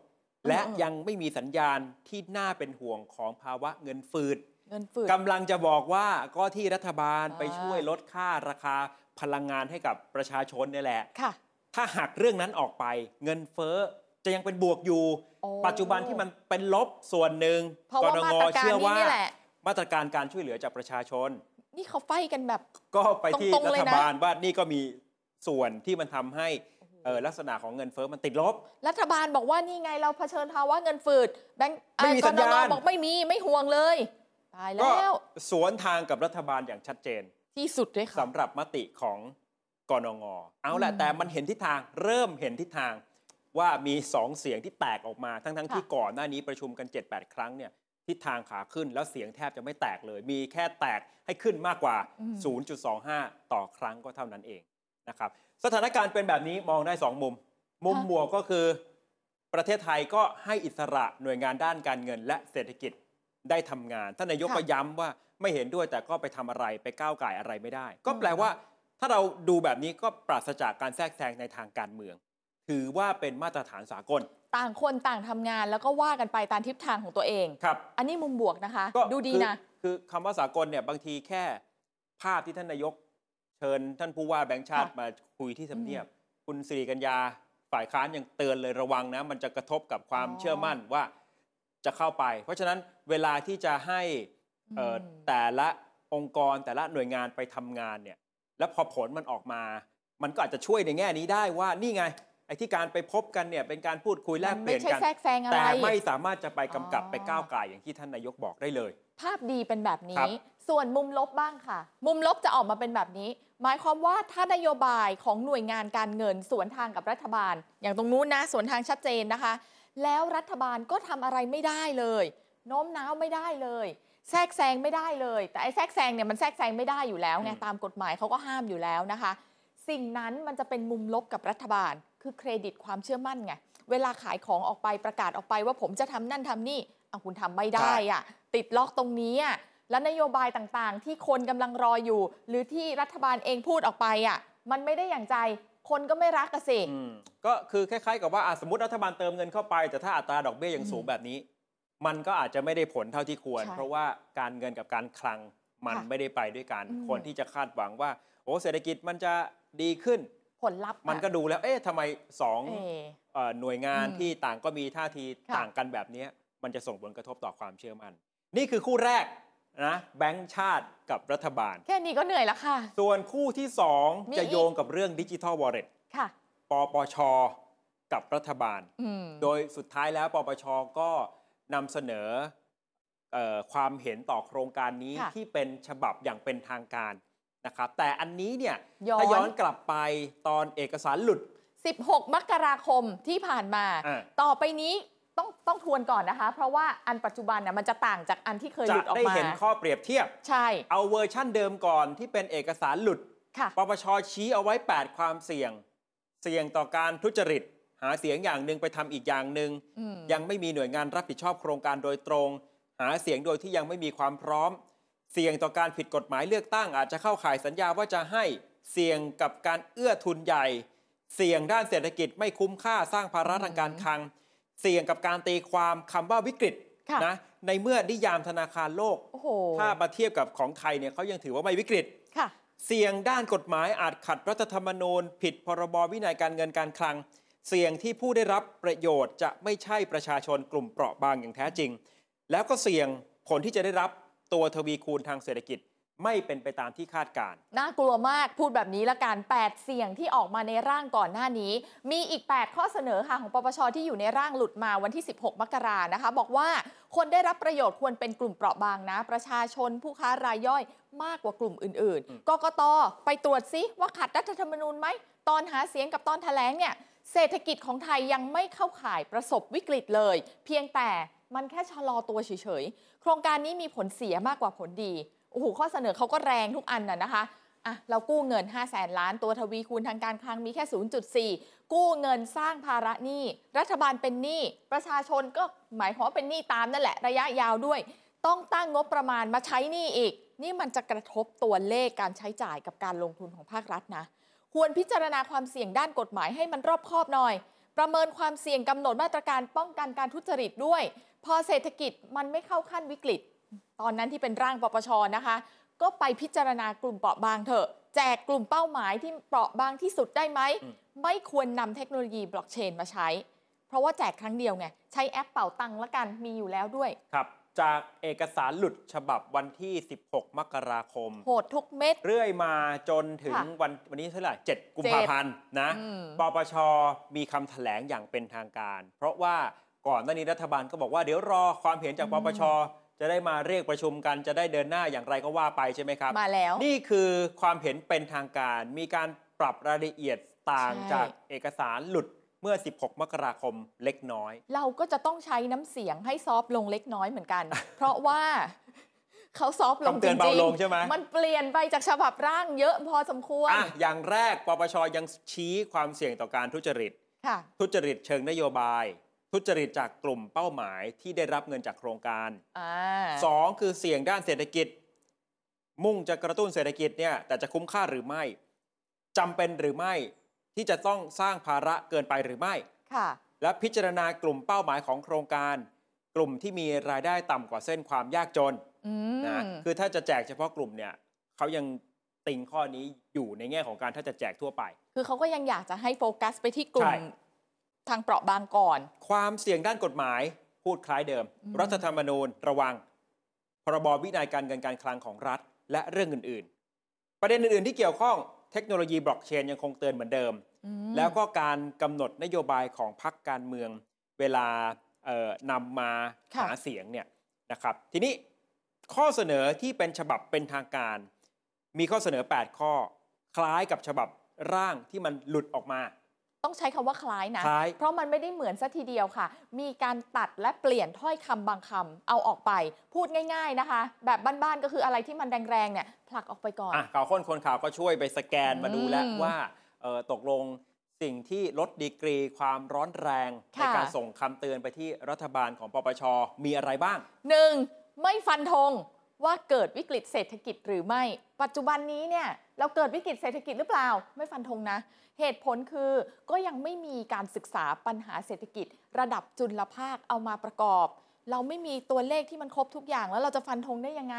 และอืมยังไม่มีสัญญาณที่น่าเป็นห่วงของภาวะเงินฝืดเงินฝืดกำลังจะบอกว่าก็ที่รัฐบาลอ่าไปช่วยลดค่าราคาพลังงานให้กับประชาชนเนี่ยแหละค่ะถ้าหักเรื่องนั้นออกไป เงินเฟ้อจะยังเป็นบวกอยู่โอ้ปัจจุบันที่มันเป็นลบส่วนหนึ่งเพราะว่ามาตรการเชื่อนี้ว่านี่แหละมาตรการการช่วยเหลือจากประชาชน นี่เขาไฟกันแบบ ก็ไปที่ตรงๆรัเลยฐนะบาลว่านี่ก็มีส่วนที่มันทำให้ เอ่อลักษณะของเงินเฟ้อมันติดลบ รัฐบาลบอกว่านี่ไงเราเผชิญภาวะเงินฝืดแบงก์ไม่มีอ่สัญญาณกนงบอกไม่มีไม่ห่วงเลยตายก็แล้ว สวนทางกับรัฐบาลอย่างชัดเจน ที่สุดเลยค่ะสำหรับมติของกนงเอาละอืมแต่มันเห็นทิศทางเริ่มเห็นทิศทางว่ามีสองเสียงที่แตกออกมาทั้งๆทค่ะที่ก่อนหน้านี้ประชุมกัน 7-8 ครั้งเนี่ยทิศทางขาขึ้นแล้วเสียงแทบจะไม่แตกเลย มีแค่แตกให้ขึ้นมากกว่า 0.25 ต่อครั้งก็เท่านั้นเองนะครับ สถานการณ์เป็นแบบนี้มองได้ 2 มุม มุมค่ะบวกก็คือประเทศไทยก็ให้อิสระหน่วยงานด้านการเงินและเศรษฐกิจได้ทำงานท่านนายกก็ย้ำว่าไม่เห็นด้วยแต่ก็ไปทำอะไรไปก้าวไก่ายอะไรไม่ได้ ก็แปลว่า ถ้าเราดูแบบนี้ก็ปราศจากการแทรกแซงในทางการเมือง ถือว่าเป็นมาตรฐานสากล ต่างคนต่างทำงานแล้วก็ว่ากันไปตามทิศทางของตัวเองครับ อันนี้มุมบวกนะคะก็ดูดีคือนะคือคำว่าสากลเนี่ยบางทีแค่ภาพที่ท่านนายก เชิญท่านผู้ว่าแบงค์ชาติค่ะมาคุยที่ทำเนียบอืคุณสิริกัญญาฝ่ายค้านยังเตือนเลยระวังนะ มันจะกระทบกับความอ๋อเชื่อมั่นว่าจะเข้าไป เพราะฉะนั้นเวลาที่จะให้เอ่ออมแต่ละองค์กรแต่ละหน่วยงานไปทำงานเนี่ย แล้วพอผลมันออกมา มันก็อาจจะช่วยในแง่นี้ได้ว่านี่ไงไอ้ที่การไปพบกันเนี่ยเป็นการพูดคุยแลกมันเปลี่ไม่ยนใช่กันแทรกแซงอะไรแต่ไม่สามารถจะไปกำกับอ๋อไปก้าวไก่ายอย่างที่ท่านนายกบอกได้เลย ภาพดีเป็นแบบครันี้บ ส่วนมุมลบบ้างค่ะ มุมลบจะออกมาเป็นแบบนี้ หมายความว่าถ้านโยบายของหน่วยงานการเงินสวนทางกับรัฐบาล อย่างตรงนู้นนะสวนทางชัดเจนนะคะ แล้วรัฐบาลก็ทำอะไรไม่ได้เลยโน้มน้าวไม่ได้เลย แทรกแซงไม่ได้เลย แต่ไอ้แทรกแซงเนี่ยมันแทรกแซงไม่ได้อยู่แล้วไงอืมตามกฎหมายเขาก็ห้ามอยู่แล้วนะคะ สิ่งนั้นมันจะเป็นมุมลบกับรัฐบาล คือเครดิตความเชื่อมั่นไงเวลาขายของออกไปประกาศออกไปว่าผมจะทำนั่นทำนี่เอาคุณทำไม่ได้อะติดล็อกตรงนี้อะ แล้วนโยบายต่างๆ ที่คนกำลังรออยู่ หรือที่รัฐบาลเองพูดออกไปอะมันไม่ได้อย่างใจคนก็ไม่รักกสิอืมก็คือคล้ายๆ กับว่าอะสมมติรัฐบาลเติมเงินเข้าไป แต่ถ้าอัตราดอกเบี้ยยังอืมสูงแบบนี้ มันก็อาจจะไม่ได้ผลเท่าที่ควรใช่เพราะว่าการเงินกับการคลังมันค่ะไม่ได้ไปด้วยกันอืมคนที่จะคาดหวังว่า โอ้เศรษฐกิจมันจะดีขึ้นผลลัพธ์อะมันก็ดูแล้ว เอ๊ะทำไมสองเอ่อเอ่อหน่วยงานอืมที่ต่างก็มีท่าทีค่ะต่างกันแบบเนี้ยมันจะส่งผลกระทบต่อความเชื่อมั่น นี่คือคู่แรก นะแบงก์ชาติกับรัฐบาล แค่นี้ก็เหนื่อยแล้วค่ะ ส่วนคู่ที่ มี2 จะอีก โยงกับเรื่องดิจิทัลวอลเล็ตค่ะ ปปช กับรัฐบาล อืม โดยสุดท้ายแล้วปปชก็นำเสนอเออความเห็นต่อโครงการนี้ค่ะที่เป็นฉบับอย่างเป็นทางการนะครับ แต่อันนี้เนี่ยย้อน ถ้าย้อนกลับไปตอนเอกสารหลุด 16 มกราคมที่ผ่านมา อ่า ต่อไปนี้ ต้องต้องทวนก่อนนะคะ เพราะว่าอันปัจจุบันน่ะมันจะต่างจากอันที่เคยหจะลุดออกได้มาเห็นข้อเปรียบเทียบ ใช่ เอาเวอร์ชั่นเดิมก่อนที่เป็นเอกสารหลุดค่ะปปชชี้เอาไว้ 8 ความเสี่ยง เสี่ยงต่อการทุจริต หาเสียงอย่างหนึ่งไปทำอีกอย่างหนึ่งอืมยังไม่มีหน่วยงานรับผิดชอบโครงการโดยตรง หาเสียงโดยที่ยังไม่มีความพร้อม เสี่ยงต่อการผิดกฎหมายเลือกตั้ง อาจจะเข้าข่ายสัญญาว่าจะให้ เสี่ยงกับการเอื้อทุนใหญ่ เสี่ยงด้านเศรษฐกิจไม่คุ้มค่าสร้างภาระทางการคลัง เสี่ยงกับการตีความคำว่าวิกฤตค่ะนะในเมื่อนิยามธนาคารโลกโอ้โหถ้ามาเทียบกับของไทยเนี่ยเขายังถือว่าไม่วิกฤตค่ะเสี่ยงด้านกฎหมายอาจขัดรัฐธรรมนูญ ผิดพรบวินัยการเงินการคลัง เสี่ยงที่ผู้ได้รับประโยชน์จะไม่ใช่ประชาชนกลุ่มเปราะบางอย่างแท้จริง แล้วก็เสี่ยงผลที่จะได้รับตัวทวีคูณทางเศรษฐกิจ ไม่เป็นไปตามที่คาดการณ์น่ากลัวมากพูดแบบนี้ละกัน 8 เสี่ยงที่ออกมาในร่างก่อนหน้านี้ มีอีก 8 ข้อเสนอค่ะของปปชที่อยู่ในร่างหลุดมาวันที่ 16 มกรานะคะ บอกว่าคนได้รับประโยชน์ควรเป็นกลุ่มเปราะบางนะ ประชาชนผู้ค้ารายย่อยมากกว่ากลุ่มอื่นอืมๆกกตไปตรวจซิว่าขัดรัฐธรรมนูญไหม ตอนหาเสียงกับตอนแถลงเนี่ยเศรษฐกิจของไทยยังไม่เข้าข่ายประสบวิกฤตเลย เพียงแต่มันแค่ชะลอตัวเฉยๆ โครงการนี้มีผลเสียมากกว่าผลดี โอ้โหข้อเสนอเขาก็แรงทุกอันน่ะนะคะอะเรากู้เงิน 5 0 0แสนล้านตัวทวีคูณทางการคลังมีแค่ 0.4 กู้เงินสร้างภาระหนี้รัฐบาลเป็นหนี้ประชาชนก็หมายความว่าเป็นหนี้ตามนั่นแหละระยะยาวด้วย ต้องตั้งงบประมาณมาใช้หนี้อีก นี่มันจะกระทบตัวเลขการใช้จ่ายกับการลงทุนของภาครัฐนะ ควรพิจารณาความเสี่ยงด้านกฎหมายให้มันรอบคอบหน่อย ประเมินความเสี่ยงกำหนดมาตรการป้องกันการทุจริตด้วย พอเศรษฐกิจมันไม่เข้าขั้นวิกฤต ตอนนั้นที่เป็นร่างปปชนะคะ ก็ไปพิจารณากลุ่มเปราะบางเถอะ แจกกลุ่มเป้าหมายที่เปราะบางที่สุดได้ไหมอืมไม่ควรนำเทคโนโลยีบล็อกเชนมาใช้ เพราะว่าแจกครั้งเดียวไง ใช้แอปเป่าตังค์ละกันมีอยู่แล้วด้วย ครับ จากเอกสารหลุดฉบับวันที่ 16 มกราคม โหดทุกเม็ด เรื่อยมาจนถึงค่ะวันวันนี้เท่าไหร่7กุมภาพันธ์นะอืมปปชมีคำแถลงอย่างเป็นทางการ เพราะว่าก่อนหน้านี้รัฐบาลก็บอกว่าเดี๋ยวรอความเห็นจากปปช จะได้มาเรียกประชุมกันจะได้เดินหน้าอย่างไรก็ว่าไปใช่ไหมครับมาแล้ว นี่คือความเห็นเป็นทางการ มีการปรับรายละเอียดต่างใช่จากเอกสารหลุดเมื่อ 16 มกราคมเล็กน้อย เราก็จะต้องใช้น้ำเสียงให้ซอฟต์ลงเล็กน้อยเหมือนกัน เพราะว่าเขาซอฟต์ลงคำจเตือนริเบางลงใช่ไหมมันเปลี่ยนไปจากฉบับร่างเยอะพอสมควรอะอย่างแรกปปชยังชี้ความเสี่ยงต่อการทุจริตค่ะทุจริตเชิงนโยบาย ทุจริตจากกลุ่มเป้าหมายที่ได้รับเงินจากโครงการอ่าสองคือเสี่ยงด้านเศรษฐกิจ มุ่งจะกระตุ้นเศรษฐกิจเนี่ยแต่จะคุ้มค่าหรือไม่จำเป็นหรือไม่ที่จะต้องสร้างภาระเกินไปหรือไม่ ค่ะ และพิจารณากลุ่มเป้าหมายของโครงการ กลุ่มที่มีรายได้ต่ำกว่าเส้นความยากจนอืมนะคือถ้าจะแจกเฉพาะกลุ่มเนี่ยเขายังติงข้อนี้อยู่ในแง่ของการถ้าจะแจกทั่วไป คือเขาก็ยังอยากจะให้โฟกัสไปที่กลุ่ใช่มทางเปราะบางก่อน ความเสี่ยงด้านกฎหมายพูดคล้ายเดิมอืมรัฐธรรมนูญระวัง พรบวินัยการเงินการคลังของรัฐ และเรื่องอื่น ๆ ประเด็นอื่น ๆ ที่เกี่ยวข้องเทคโนโลยีบล็อกเชนยังคงเตือนเหมือนเดิมอืมแล้วก็การกำหนดนโยบายของพรรคการเมือง เวลาเอ่อนำมาค่ะหาเสียงเนี่ยนะครับ ทีนี้ข้อเสนอที่เป็นฉบับเป็นทางการ มีข้อเสนอ 8 ข้อ คล้ายกับฉบับร่างที่มันหลุดออกมา ต้องใช้คำว่าคล้ายนะ คล้าย เพราะมันไม่ได้เหมือนซะทีเดียวค่ะ มีการตัดและเปลี่ยนถ้อยคำบางคำเอาออกไป พูดง่าย ๆนะคะ แบบบ้านๆก็คืออะไรที่มันแรงๆเนี่ยผลักออกไปก่อนอะข่าวค้นคนข่าวก็ช่วยไปสแกนมาดูแล้วอืมว่าเอ่อตกลงสิ่งที่ลดดีกรีความร้อนแรงในค่ะการส่งคำเตือนไปที่รัฐบาลของปปชมีอะไรบ้างหนึ่งไม่ฟันธง ว่าเกิดวิกฤตเศรษฐกิจหรือไม่ ปัจจุบันนี้เนี่ยเราเกิดวิกฤตเศรษฐกิจหรือเปล่า ไม่ฟันธงนะ เหตุผลคือก็ยังไม่มีการศึกษาปัญหาเศรษฐกิจ ระดับจุลภาคเอามาประกอบ เราไม่มีตัวเลขที่มันครบทุกอย่างแล้วเราจะฟันธงได้ยังไง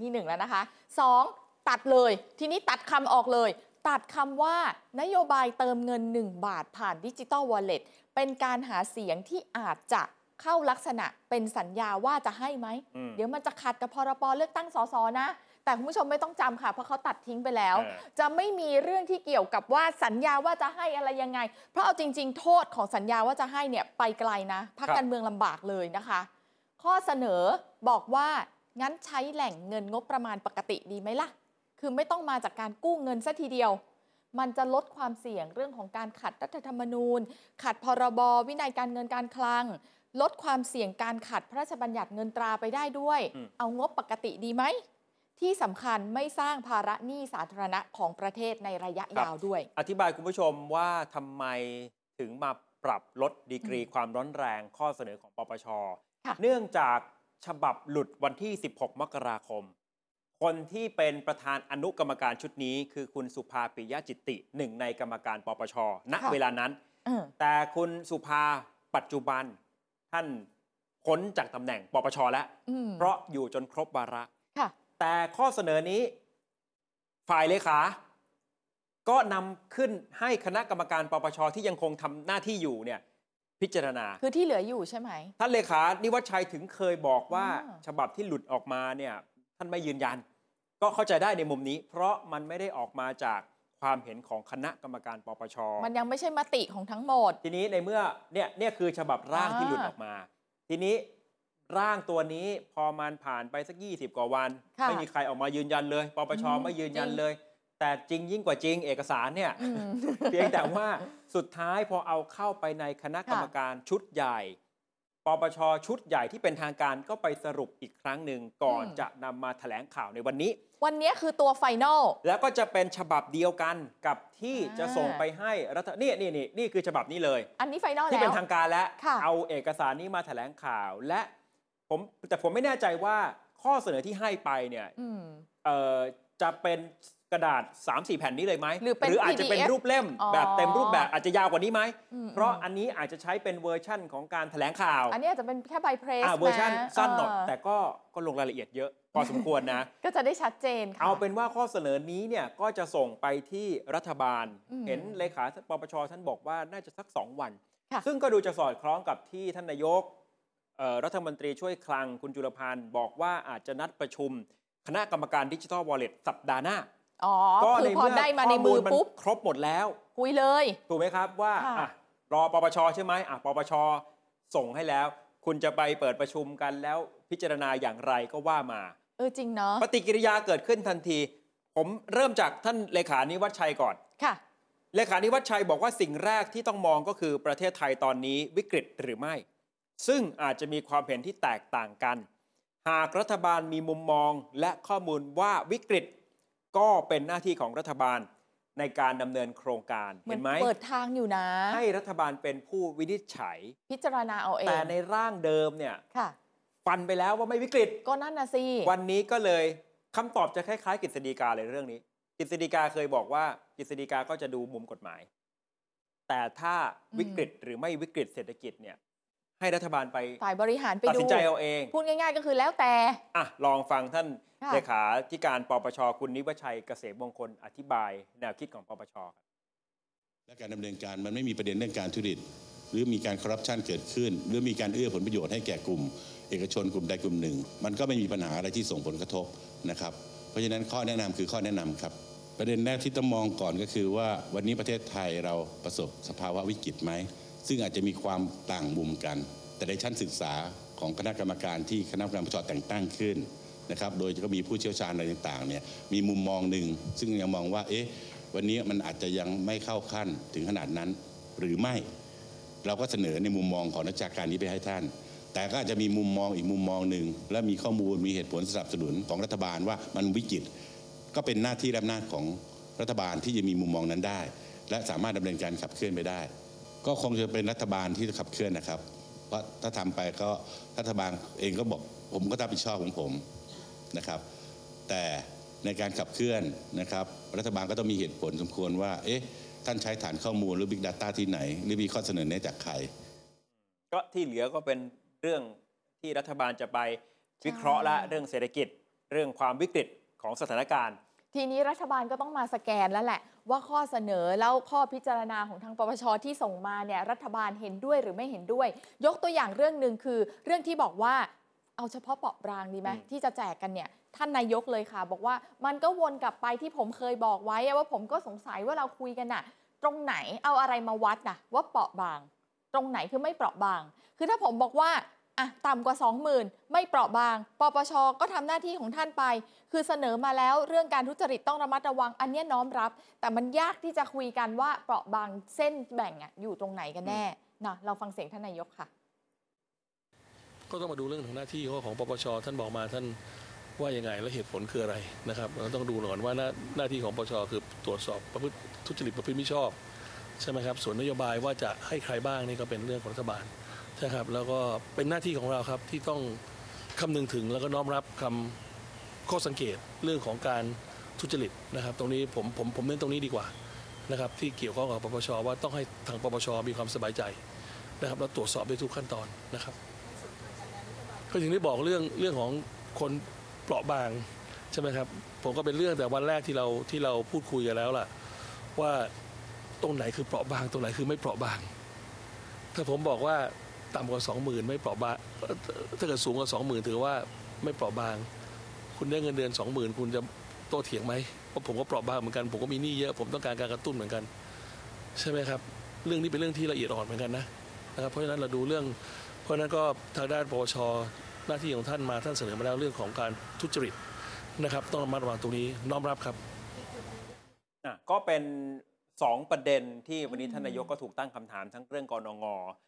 นี่หนึ่งแล้วนะคะสองตัดเลย ทีนี้ตัดคำออกเลย ตัดคำว่านโยบายเติมเงิน 1 บาทผ่านดิจิ t a ลวอลเล็ตเป็นการหาเสียงที่อาจจะ เข้าลักษณะเป็นสัญญาว่าจะให้ไหม อืม เดี๋ยวมันจะขัดกับพรบเลือกตั้งสสนะ แต่คุณผู้ชมไม่ต้องจำค่ะ เพราะเขาตัดทิ้งไปแล้ว เออ จะไม่มีเรื่องที่เกี่ยวกับว่าสัญญาว่าจะให้อะไรยังไง เพราะเอาจริง ๆ โทษของสัญญาว่าจะให้เนี่ยไปไกลนะพักการเมืองลำบากเลยนะคะ ข้อเสนอบอกว่างั้นใช้แหล่งเงินงบประมาณปกติดีไหมล่ะ คือไม่ต้องมาจากการกู้เงินซะทีเดียว มันจะลดความเสี่ยงเรื่องของการขัดรัฐธรรมนูญ ขัดพรบวินัยการเงินการคลัง ลดความเสี่ยงการขัดพระราชบัญญัติเงินตราไปได้ด้วยอืมเอางบปกติดีไหม ที่สำคัญไม่สร้างภาระหนี้สาธารณะของประเทศในระยะยาวด้วย อธิบายคุณผู้ชมว่าทำไมถึงมาปรับลดดีกรีความร้อนแรงข้อเสนอของปปชค่ะเนื่องจากฉบับหลุดวันที่ 16 มกราคม คนที่เป็นประธานอนุกรรมการชุดนี้ คือคุณสุภาปิยะจิตติหนึ่งในกรรมการปปชณค่ะเวลานั้นเออแต่คุณสุภาปัจจุบัน ท่านพ้นจากตำแหน่งปปชแล้วอืมเพราะอยู่จนครบวาระค่ะแต่ข้อเสนอนี้ ฝ่ายเลขา ก็นำขึ้นให้คณะกรรมการปปชที่ยังคงทำหน้าที่อยู่เนี่ยพิจารณา คือที่เหลืออยู่ใช่ไหม ท่านเลขา นิวัชชัยถึงเคยบอกว่าอ่า ฉบับที่หลุดออกมาเนี่ยท่านไม่ยืนยัน ก็เข้าใจได้ในมุมนี้ เพราะมันไม่ได้ออกมาจาก ความเห็นของคณะกรรมการปปช มันยังไม่ใช่มติของทั้งหมด ทีนี้ในเมื่อเนี่ยเนี่ยคือฉบับร่างอ่าที่หลุดออกมา ทีนี้ร่างตัวนี้พอมันผ่านไปสัก 20 กว่าวันค่ะไม่มีใครออกมายืนยันเลย ปปชอืมไม่ยืนยันจริงเลย แต่จริงยิ่งกว่าจริงเอกสารเนี่ยอืมเพียงแต่ว่าสุดท้ายพอเอาเข้าไปในคณะกรรมการชุดใหญ่ ปปชชุดใหญ่ที่เป็นทางการก็ไปสรุปอีกครั้งหนึ่งก่อนอืม จะนำมาแถลงข่าวในวันนี้ วันนี้คือตัวไฟนอล แล้วก็จะเป็นฉบับเดียวกันกับที่อ่า จะส่งไปให้รัฐนี่นี่นี่นี่คือฉบับนี้เลย อันนี้ final ที่เป็นทางการแล้วค่ะ เอาเอกสารนี้มาแถลงข่าวและผมแต่ผมไม่แน่ใจว่าข้อเสนอที่ให้ไปเนี่ยอืม เอ่อจะเป็น กระดาษ 3-4 แผ่นนี้เลยไหมหรือเป็นอาจจะเป็น PDF รูปเล่มอ๋อแบบเต็มรูปแบบอาจจะยาวกว่านี้ไหมอืมเพราะอันนี้อาจจะใช้เป็นเวอร์ชั่นของการแถลงข่าว อันนี้อาจจะเป็นแค่ใบ press อ่าเวอร์ชันสั้นหน่อยแต่ก็ก็ลงรายละเอียดเยอะพอสมควรนะ ก็จะได้ชัดเจนค่ะเอาเป็นว่าข้อเสนอนี้เนี่ยก็จะส่งไปที่รัฐบาลอืมเห็นเลขาปปชท่านบอกว่าน่าจะสัก 2 วันค่ะซึ่งก็ดูจะสอดคล้องกับที่ท่านนายกเอ่อรัฐมนตรีช่วยคลังคุณจุลพันธ์บอกว่าอาจจะนัดประชุม คณะกรรมการดิจิทัลวอลเล็ตสัปดาห์หน้า อ๋อก็คือพอได้มาในมือข้ปุ๊บครบหมดแล้ว คุยเลย ถูกไหมครับว่าค่ะอะรอปปชใช่ไหมอะปปชส่งให้แล้ว คุณจะไปเปิดประชุมกันแล้วพิจารณาอย่างไรก็ว่ามา เออจริงเนาะปฏิกิริยาเกิดขึ้นทันที ผมเริ่มจากท่านเลขานิวัฒชัยก่อนค่ะเลขานิวัฒชัยบอกว่าสิ่งแรกที่ต้องมองก็คือประเทศไทยตอนนี้วิกฤตหรือไม่ ซึ่งอาจจะมีความเห็นที่แตกต่างกัน หากรัฐบาลมีมุมมองและข้อมูลว่าวิกฤต ก็เป็นหน้าที่ของรัฐบาลในการดำเนินโครงการเหมืเห็อนนไหมเปิดทางอยู่นะ ให้รัฐบาลเป็นผู้วินิจฉัย พิจารณาเอาเอง แต่ในร่างเดิมเนี่ยค่ะฟันไปแล้วว่าไม่วิกฤตก็นั่นนะสิวันนี้ก็เลยคำตอบจะคล้ายๆกฤษฎีกาเลยเรื่องนี้กฤษฎีกาเคยบอกว่ากฤษฎีกาก็จะดูมุมกฎหมาย แต่ถ้าวิกฤตหรือไม่วิกฤตเศรษฐกิจเนี่ย ให้รัฐบาลไปฝ่ายบริหารไปตัดดูสินใจเอาเอง พูดง่าย ๆ ก็คือแล้วแต่ อะ ลองฟังท่านค่ะ เลขาธิการปปชคุณนิวชัยเกษมมงคลอธิบายแนวคิดของปปชครับ และการดำเนินการมันไม่มีประเด็นเรื่องการทุจริต หรือมีการคอร์รัปชันเกิดขึ้น หรือมีการเอื้อผลประโยชน์ให้แก่กลุ่ม เอกชนกลุ่มใดกลุ่มหนึ่ง มันก็ไม่มีปัญหาอะไรที่ส่งผลกระทบนะครับ เพราะฉะนั้นข้อแนะนำคือข้อแนะนำครับ ประเด็นแรกที่ต้องมองก่อนก็คือว่าวันนี้ประเทศไทยเราประสบสภาวะวิกฤตไหม ซึ่งอาจจะมีความต่างมุมกัน แต่ในชั้นศึกษาของคณะกรรมการที่คณะกรรมการปชแต่งตั้งขึ้นนะครับ โดยก็มีผู้เชี่ยวชาญอะไรต่างๆเนี่ยมีมุมมองหนึ่งซึ่งยังมองว่าเอ๊ะวันนี้มันอาจจะยังไม่เข้าขั้นถึงขนาดนั้นหรือไม่ เราก็เสนอในมุมมองของนักวิชาการนี้ไปให้ท่าน แต่ก็อาจจะมีมุมมองอีกมุมมองหนึ่งและมีข้อมูลมีเหตุผลสนับสนุนของรัฐบาลว่ามันวิกฤตก็เป็นหน้าที่และอำนาจของรัฐบาลที่จะมีมุมมองนั้นได้ และสามารถดำเนินการขับเคลื่อนไปได้ ก็คงจะเป็นรัฐบาลที่จะขับเคลื่อนนะครับ เพราะถ้าทำไปก็รัฐบาลเองก็บอกผมก็รับผิดชอบของผมนะครับ แต่ในการขับเคลื่อนนะครับ รัฐบาลก็ต้องมีเหตุผลสมควรว่า เอ๊ะ ท่านใช้ฐานข้อมูลหรือ Big Data ที่ไหน หรือมีข้อเสนอแนะจากใคร ก็ที่เหลือก็เป็นเรื่องที่รัฐบาลจะไปวิเคราะห์ละเรื่องเศรษฐกิจ เรื่องความวิกฤตของสถานการณ์ ทีนี้รัฐบาลก็ต้องมาสแกนแล้วแหละ ว่าข้อเสนอแล้วข้อพิจารณาของทางปปชที่ส่งมาเนี่ยรัฐบาลเห็นด้วยหรือไม่เห็นด้วย ยกตัวอย่างเรื่องหนึ่งคือ เรื่องที่บอกว่าเอาเฉพาะเปราะบางดีไหมอืมที่จะแจกกันเนี่ยท่านนายกเลยค่ะ บอกว่ามันก็วนกลับไปที่ผมเคยบอกไว้อะว่าผมก็สงสัยว่าเราคุยกันน่ะ ตรงไหนเอาอะไรมาวัดน่ะ ว่าเปราะบาง ตรงไหนคือไม่เปราะบาง คือถ้าผมบอกว่า อะต่ำกว่า 20,000 ไม่เปราะบาง ปปช ก็ทำหน้าที่ของท่านไป คือเสนอมาแล้วเรื่องการทุจริตต้องระมัดระวัง อันเนี้ยน้อมรับ แต่มันยากที่จะคุยกันว่าเปราะบางเส้นแบ่งอะอยู่ตรงไหนกันแน่นะเราฟังเสียงท่านนายกค่ะ ก็ต้องมาดูเรื่องของหน้าที่ของปปช ท่านบอกมาท่านว่ายังไงและเหตุผลคืออะไรนะครับเราต้องดูก่อนว่าหน้าหน้าที่ของปปช คือตรวจสอบประพฤติทุจริตประพฤติมิชอบใช่ไหมครับส่วนนโยบายว่าจะให้ใครบ้างนี่ก็เป็นเรื่องของรัฐบาล ใช่ครับแล้วก็เป็นหน้าที่ของเราครับที่ต้องคำนึงถึงแล้วก็น้อมรับคำข้อสังเกตเรื่องของการทุจริตนะครับ ตรงนี้ผมผมผมเน้นตรงนี้ดีกว่านะครับ ที่เกี่ยวข้องกับปปชว่าต้องให้ทางปปชมีความสบายใจนะครับแล้วตรวจสอบได้ทุกขั้นตอนนะครับ ก็ถึงได้บอกเรื่องเรื่องของคนเปราะบางใช่ไหมครับ ผมก็เป็นเรื่องแต่วันแรกที่เราที่เราพูดคุยกันแล้วล่ะ ว่าตรงไหนคือเปราะบางตรงไหนคือไม่เปราะบาง ถ้าผมบอกว่า ต่ำกว่าสองหมื่นไม่เปราะบางถ้าเกิดสูงกว่าสองหมื่นถือว่าไม่เปราะบาง คุณได้เงินเดือนสองหมื่นคุณจะโต้เถียงไหมเพราะผมก็เปราะบางเหมือนกัน ผมก็มีหนี้เยอะ ผมต้องการการกระตุ้นเหมือนกัน ใช่ไหมครับ เรื่องนี้เป็นเรื่องที่ละเอียดอ่อนเหมือนกันนะนะครับ เพราะฉะนั้นเราดูเรื่อง เพราะฉะนั้นก็ทางด้านปปชหน้าที่ของท่านมาท่านเสนอมาแล้วเรื่องของการทุจริตนะครับ ต้องระมัดระวังตรงนี้น้อมรับครับก็เป็น สองประเด็นที่วันนี้อืมท่านนายกก็ถูกตั้งคำถามทั้งเรื่องกรงง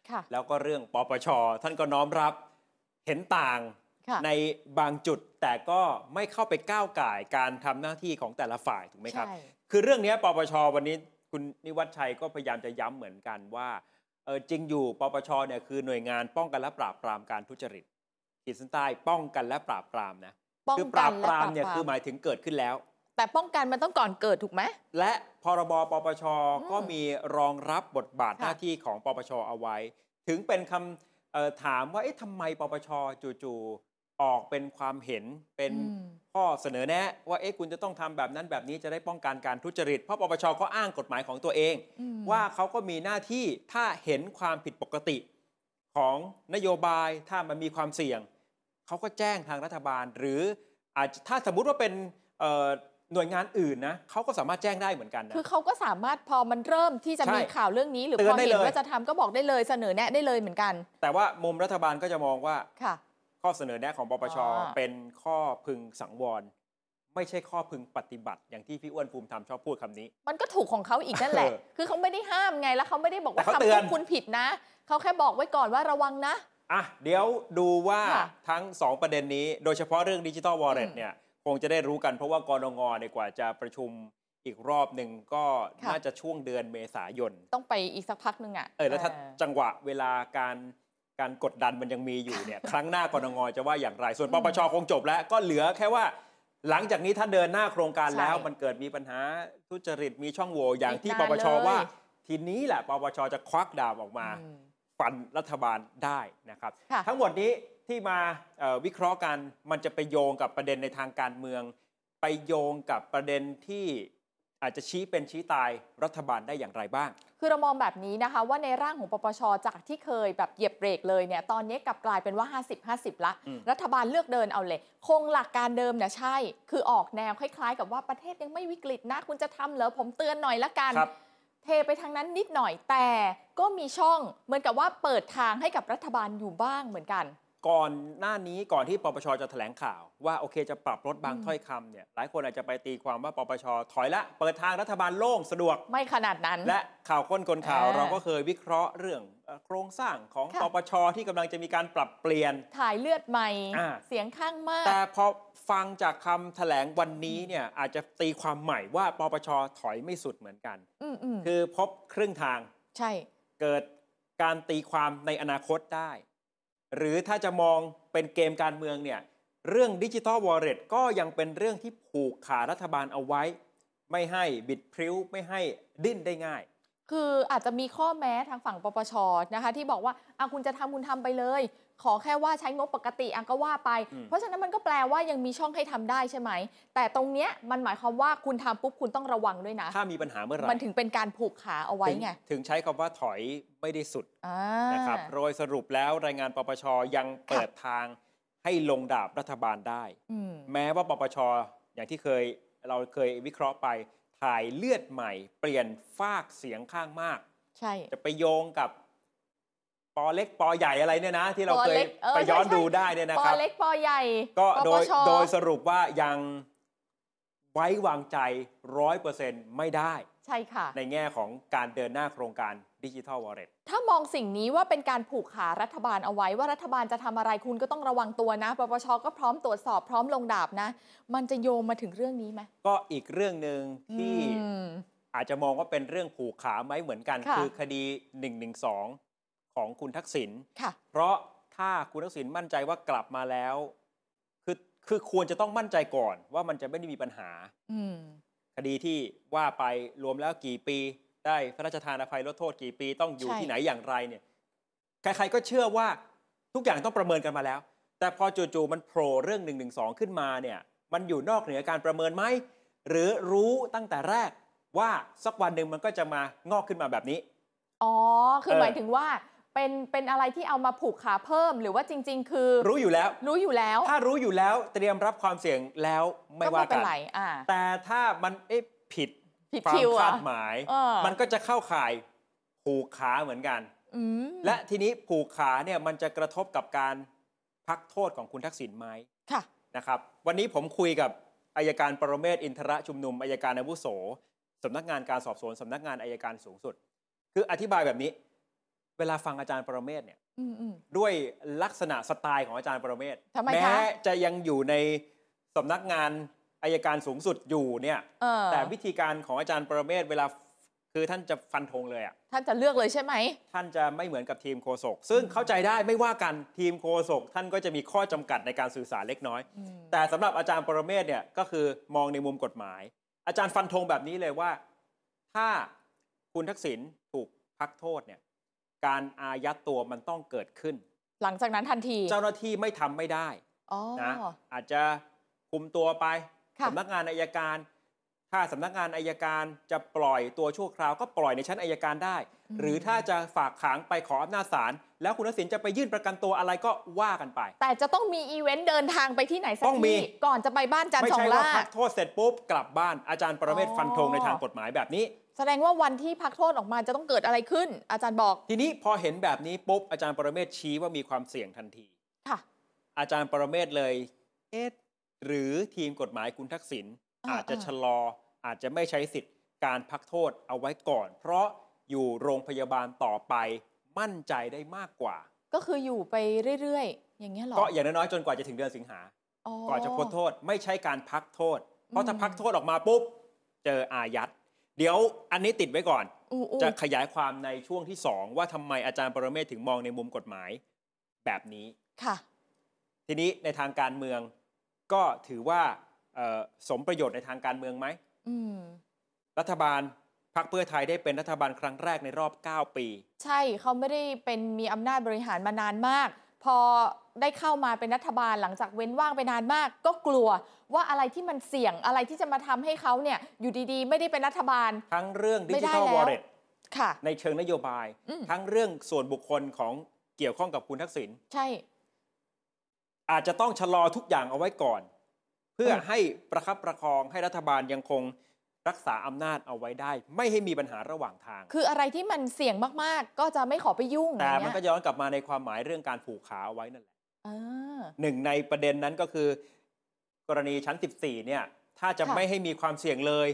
ค่ะแล้วก็เรื่องปปช ท่านก็น้อมรับเห็นต่างค่ะในบางจุดแต่ก็ไม่เข้าไปก้าวไก่ายการทำหน้าที่ของแต่ละฝ่ายถูกไหมครับใช่คือเรื่องนี้ปปช วันนี้คุณนิวัฒชัยก็พยายามจะย้ำเหมือนกันว่าเออจริงอยู่ปปชเนี่ยคือหน่วยงานป้องกันและปราบปรามการทุจริตขีดเส้นใต้ป้องกันและปราบปรามนะป้องคือปกัรานบและปรามปราบเนี่ยปรามคือหมายถึงเกิดขึ้นแล้ว แต่ป้องกันมันต้องก่อนเกิดถูกไหม และพรบปปชอืมก็มีรองรับบทบาทค่ะหน้าที่ของปปชเอาไว้ ถึงเป็นคำเอ่อถามว่าเอ๊ะทำไมปปชจู่ๆออกเป็นความเห็นเป็นอืมข้อเสนอแนะว่าเอ๊ะคุณจะต้องทำแบบนั้นแบบนี้จะได้ป้องกันการทุจริต เพราะปปชก็อ้างกฎหมายของตัวเองอืมว่าเขาก็มีหน้าที่ถ้าเห็นความผิดปกติของนโยบายถ้ามันมีความเสี่ยง เขาก็แจ้งทางรัฐบาล หรืออาจจะถ้าสมมุติว่าเป็นเอ่อ หน่วยงานอื่นนะเขาก็สามารถแจ้งได้เหมือนกันนะ คือเขาก็สามารถพอมันเริ่มที่จะใช่มีข่าวเรื่องนี้ หรือเตืพอนอได้เห็นเลยว่าจะทำก็บอกได้เลยเสนอแนะได้เลยเหมือนกัน แต่ว่ามุมรัฐบาลก็จะมองว่าค่ะ ข้อเสนอแนะของปปชอ๋อเป็นข้อพึงสังวรไม่ใช่ข้อพึงปฏิบัติอย่างที่พี่อ้วนภูมิธรรมชอบพูดคำนี้ มันก็ถูกของเขาอีกนั่นแหละเออคือเขาไม่ได้ห้ามไงแล้วเขาไม่ได้บอกว่าแต่เขาทำเตือนพวกคุณผิดนะเขาแค่บอกไว้ก่อนว่าระวังนะอะเดี๋ยวดูว่าค่ะทั้ง 2 ประเด็นนี้ โดยเฉพาะเรื่องดิจิ t a ลวอลเล็ตอืมเนี่ย คงจะได้รู้กันเพราะว่ากรงงเนี่ยกว่าจะประชุมอีกรอบหนึ่งก็ค่ะน่าจะช่วงเดือนเมษายน ต้องไปอีกสักพักหนึ่งอะเออแล้วถ้าเออจังหวะเวลาการการกดดันมันยังมีอยู่เนี่ย ครั้งหน้ากรงงจะว่าอย่างไร ส่วนอืปมปชคงจบแล้วก็เหลือแค่ว่า หลังจากนี้ถ้าเดินหน้าโครงการแล้วใช่มันเกิดมีปัญหาทุจริตมีช่องโหว่อย่างที่อีกปนานปชเลยว่า ทีนี้แหละปปชจะควักดาบออกมาอืมฟันรัฐบาลได้นะครับค่ะทั้งหมดนี้ ที่มาเอ่อวิเคราะห์กันมันจะไปโยงกับประเด็นในทางการเมือง ไปโยงกับประเด็นที่อาจจะชี้เป็นชี้ตายรัฐบาลได้อย่างไรบ้าง คือเรามองแบบนี้นะคะ ว่าในร่างของปปชจากที่เคยแบบเหยียบเบรกเลยเนี่ยตอนนี้กลับกลายเป็นว่า 50-50 ละอืมรัฐบาลเลือกเดินเอาเลย คงหลักการเดิมเนี่ยใช่ คือออกแนวคล้ายๆ กับว่าประเทศยังไม่วิกฤตนะ คุณจะทำเหรอผมเตือนหน่อยละกันครับเทไปทางนั้นนิดหน่อยแต่ก็มีช่องเหมือนกับว่าเปิดทางให้กับรัฐบาลอยู่บ้างเหมือนกัน ก่อนหน้านี้ก่อนที่ปปชจะแถลงข่าว ว่าโอเคจะปรับลดบางอืมถ้อยคำเนี่ยหลายคนอาจจะไปตีความว่าปปชถอยละเปิดทางรัฐบาลโล่งสะดวก ไม่ขนาดนั้น และข่าวค้นคนข่าวเออเราก็เคยวิเคราะห์เรื่องเอ่อโครงสร้างของค่ะปปชที่กำลังจะมีการปรับเปลี่ยน ถ่ายเลือดใหม่อ่าเสียงข้างมาก แต่พอฟังจากคำแถลงวันนี้เนี่ยอาจจะตีความใหม่ว่าปปชถอยไม่สุดเหมือนกันอืมอืมคือพบครึ่งทางใช่เกิดการตีความในอนาคตได้ หรือถ้าจะมองเป็นเกมการเมืองเนี่ยเรื่องดิจิทัลวอลเล็ตก็ยังเป็นเรื่องที่ผูกขารัฐบาลเอาไว้ ไม่ให้บิดพริ้วไม่ให้ดิ้นได้ง่าย คืออาจจะมีข้อแม้ทางฝั่งปปชนะคะที่บอกว่าอะคุณจะทำคุณทำไปเลย ขอแค่ว่าใช้งบปกติอะก็ว่าไปอืมเพราะฉะนั้นมันก็แปลว่ายังมีช่องให้ทำได้ใช่ไหม แต่ตรงเนี้ยมันหมายความว่าคุณทำปุ๊บคุณต้องระวังด้วยนะ ถ้ามีปัญหาเมื่อไหร่ มันถึงเป็นการผูกขาเอาไว้ถึงไง ถึงใช้คำว่าถอยไม่ได้สุดอ่านะครับ โดยสรุปแล้วรายงานปปชยังเปิดทางให้ลงดาบรัฐบาลได้อืมแม้ว่าปปชอย่างที่เคยเราเคยวิเคราะห์ไป ถ่ายเลือดใหม่ เปลี่ยนฟากเสียงข้างมาก ใช่ จะไปโยงกับปอเล็กปอใหญ่อะไรเนี่ยนะ ที่เราเคปยเล็กเไปย้อนใช่ ดูได้เนี่ยนะปครับ เล็กปอใหญ่ ก็ปโดปยชโดยสรุปว่ายังไว้วางใจร้อยเปอร์เซ็นต์ไม่ได้ ใช่ค่ะ ในแง่ของการเดินหน้าโครงการ ดิจิทัลวอลเล็ตถ้ามองสิ่งนี้ว่าเป็นการผูกขารัฐบาลเอาไว้ว่ารัฐบาลจะทำอะไรคุณก็ต้องระวังตัวนะปปชก็พร้อมตรวจสอบพร้อมลงดาบนะ มันจะโยงมาถึงเรื่องนี้ไหมก็อีกเรื่องหนึ่งที่อืมอาจจะมองว่าเป็นเรื่องผูกขาไหมเหมือนกันค่ะคือคดี112ของคุณทักษิณค่ะเพราะถ้าคุณทักษิณมั่นใจว่ากลับมาแล้ว คือคือควรจะต้องมั่นใจก่อนว่ามันจะไม่ได้มีปัญหาอืมคดีที่ว่าไปรวมแล้วกี่ปี ได้พระราชทานอภัยลดโทษกี่ปีต้องอยู่ใช่ ที่ไหนอย่างไรเนี่ยใครๆก็เชื่อว่าทุกอย่างต้องประเมินกันมาแล้ว แต่พอจู่ๆมันโผล่เรื่อง1นึขึ้นมาเนี่ยมันอยู่นอกเหนือการประเมินไหมหรือรู้ตั้งแต่แรกว่าสักวันหนึ่งมันก็จะมางอกขึ้นมาแบบนี้ อ๋อ คือเออ หมายถึงว่าเป็นเป็นอะไรที่เอามาผูกขาเพิ่ม หรือว่าจริง ๆ คือรู้อยู่แล้ว รู้อยู่แล้วถ้ารู้อยู่แล้วเตรียมรับความเสี่ยงแล้วไม่ก็ว่าไม่เป็กันน ไรอ่า แต่ถ้ามันเอ๊ะผิด ผิดความคิวคาอะดหมาย เออ มันก็จะเข้าข่ายผูกขาเหมือนกัน อืมและทีนี้ผูกขาเนี่ยมันจะกระทบกับการพักโทษของคุณทักษิณไหมค่ะ นะครับ วันนี้ผมคุยกับอัยการปรเมศวร์อินทรชุมนุมอัยการอาวุโสสำนักงานการสอบสวนสำนักงานอัยการสูงสุด คืออธิบายแบบนี้ เวลาฟังอาจารย์ปรเมศวร์เนี่ย อืมอืม ด้วยลักษณะสไตล์ของอาจารย์ปรเมศวร์ทำไมคะ แม้จะยังอยู่ในสำนักงาน อัยการสูงสุดอยู่เนี่ยเออแต่วิธีการของอาจารย์ปรเมศวร์เวลาคือท่านจะฟันธงเลยอะท่านจะเลือกเลยใช่ไหม ท่านจะไม่เหมือนกับทีมโฆษกซึ่งเข้าใจได้ไม่ว่ากันทีมโฆษกท่านก็จะมีข้อจำกัดในการสื่อสารเล็กน้อยอืมแต่สำหรับอาจารย์ปรเมศวร์เนี่ยก็คือมองในมุมกฎหมาย อาจารย์ฟันธงแบบนี้เลยว่า ถ้าคุณทักษิณถูกพักโทษเนี่ยการอายัดตัวมันต้องเกิดขึ้น หลังจากนั้นทันที เจ้าหน้าที่ไม่ทำไม่ได้อ๋อนะอาจจะคุมตัวไปค่ะ สำนักงานอายการ ถ้าสำนักงานอายการจะปล่อยตัวชั่วคราวก็ปล่อยในชั้นอายการได้อืมหรือถ้าจะฝากขังไปขออำนาจศาลแล้วคุณทักษิณจะไปยื่นประกันตัวอะไรก็ว่ากันไป แต่จะต้องมีอีเวนต์เดินทางไปที่ไหนสักต้องมีที่ก่อนจะไปบ้านจันทไม่ร์สอใช่งว่าล่าพักโทษเสร็จปุ๊บกลับบ้านอาจารย์ปรเมศอ๋อฟันธงในทางกฎหมายแบบนี้แสดงว่าวันที่พักโทษออกมาจะต้องเกิดอะไรขึ้น อาจารย์บอก ทีนี้พอเห็นแบบนี้ปุ๊บอาจารย์ปรเมศชี้ว่ามีความเสี่ยงทันที ค่ะ อาจารย์ปรเมศเลย เอ๊ะ หรือทีมกฎหมายคุณทักษิณอ่าอาจจะอ่าชะลอ อาจจะไม่ใช้สิทธิ์การพักโทษเอาไว้ก่อน เพราะอยู่โรงพยาบาลต่อไปมั่นใจได้มากกว่า ก็คืออยู่ไปเรื่อยๆ อย่างเงี้ยเหรอ ก็อย่างน้อยๆจนกว่าจะถึงเดือนสิงหาอ๋อก่อนจะพ้นโทษไม่ใช่การพักโทษ เพราะถ้าอืมพักโทษออกมาปุ๊บ เจออายัด เดี๋ยวอันนี้ติดไว้ก่อนอู้อู้จะขยายความในช่วงที่2ว่าทำไมอาจารย์ปรเมศถึงมองในมุมกฎหมายแบบนี้ค่ะ ทีนี้ในทางการเมือง ก็ถือว่าเอ่อสมประโยชน์ในทางการเมืองไหมอืมรัฐบาลพรรคเพื่อไทยได้เป็นรัฐบาลครั้งแรกในรอบ 9 ปี ใช่เขาไม่ได้เป็นมีอำนาจบริหารมานานมาก พอได้เข้ามาเป็นรัฐบาลหลังจากเว้นว่างไปนานมาก ก็กลัวว่าอะไรที่มันเสี่ยงอะไรที่จะมาทำให้เขาเนี่ยอยู่ดีๆ ไม่ได้เป็นรัฐบาล ทั้งเรื่องดิไม่จิได้ทัลแล้ววอลเล็ตค่ะในเชิงนโยบายอืมทั้งเรื่องส่วนบุคคลของเกี่ยวข้องกับคุณทักษิณใช่ อาจจะต้องชะลอทุกอย่างเอาไว้ก่อน เพื่อเออให้ประคับประคองให้รัฐบาลยังคงรักษาอำนาจเอาไว้ได้ ไม่ให้มีปัญหาระหว่างทาง คืออะไรที่มันเสี่ยงมากๆ ก็จะไม่ขอไปยุ่งแต่อย่างมันเงี้ยก็ย้อนกลับมาในความหมายเรื่องการผูกขาเอาไว้นั่นแหละอ่าหนึ่งในประเด็นนั้นก็คือ กรณีชั้น 14 เนี่ย ถ้าจะค่ะไม่ให้มีความเสี่ยงเลย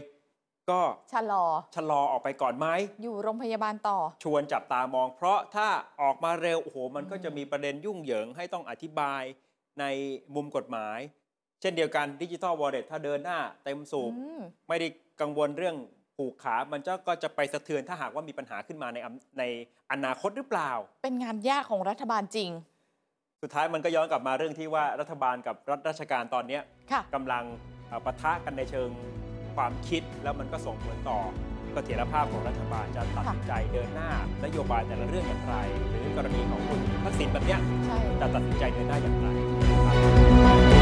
ก็ชะลอชะลอออกไปก่อนไหมอยู่โรงพยาบาลต่อ ชวนจับตามอง เพราะถ้าออกมาเร็วโอ้โหมันก็จะมีประเด็นยุ่งเหยิงให้ต้องอธิบาย ในมุมกฎหมาย เช่นเดียวกันดิจิ t a ลวอลเล็ตถ้าเดินหน้าเต็มสูบอืมไม่ได้กังวลเรื่องผูกขา มันจะก็จะไปสะเทือนถ้าหากว่ามีปัญหาขึ้นมาในอำในอนาคตหรือเปล่า เป็นงานยากของรัฐบาลจริง สุดท้ายมันก็ย้อนกลับมาเรื่องที่ว่ารัฐบาลกับรัฐราชการตอนเนี้ยค่ะกำลังเอ่อปะทะกันในเชิงความคิดแล้วมันก็ส่งผลต่อเสถียรภาพของรัฐบาลจะตัดสินใจเดินหน้านโยบายแต่ละเรื่องอย่างไร หรือกรณีของคุณทักษิณแบบเนี้ยใช่ จะตัดสินใจเดินหน้าอย่างไรนะครับ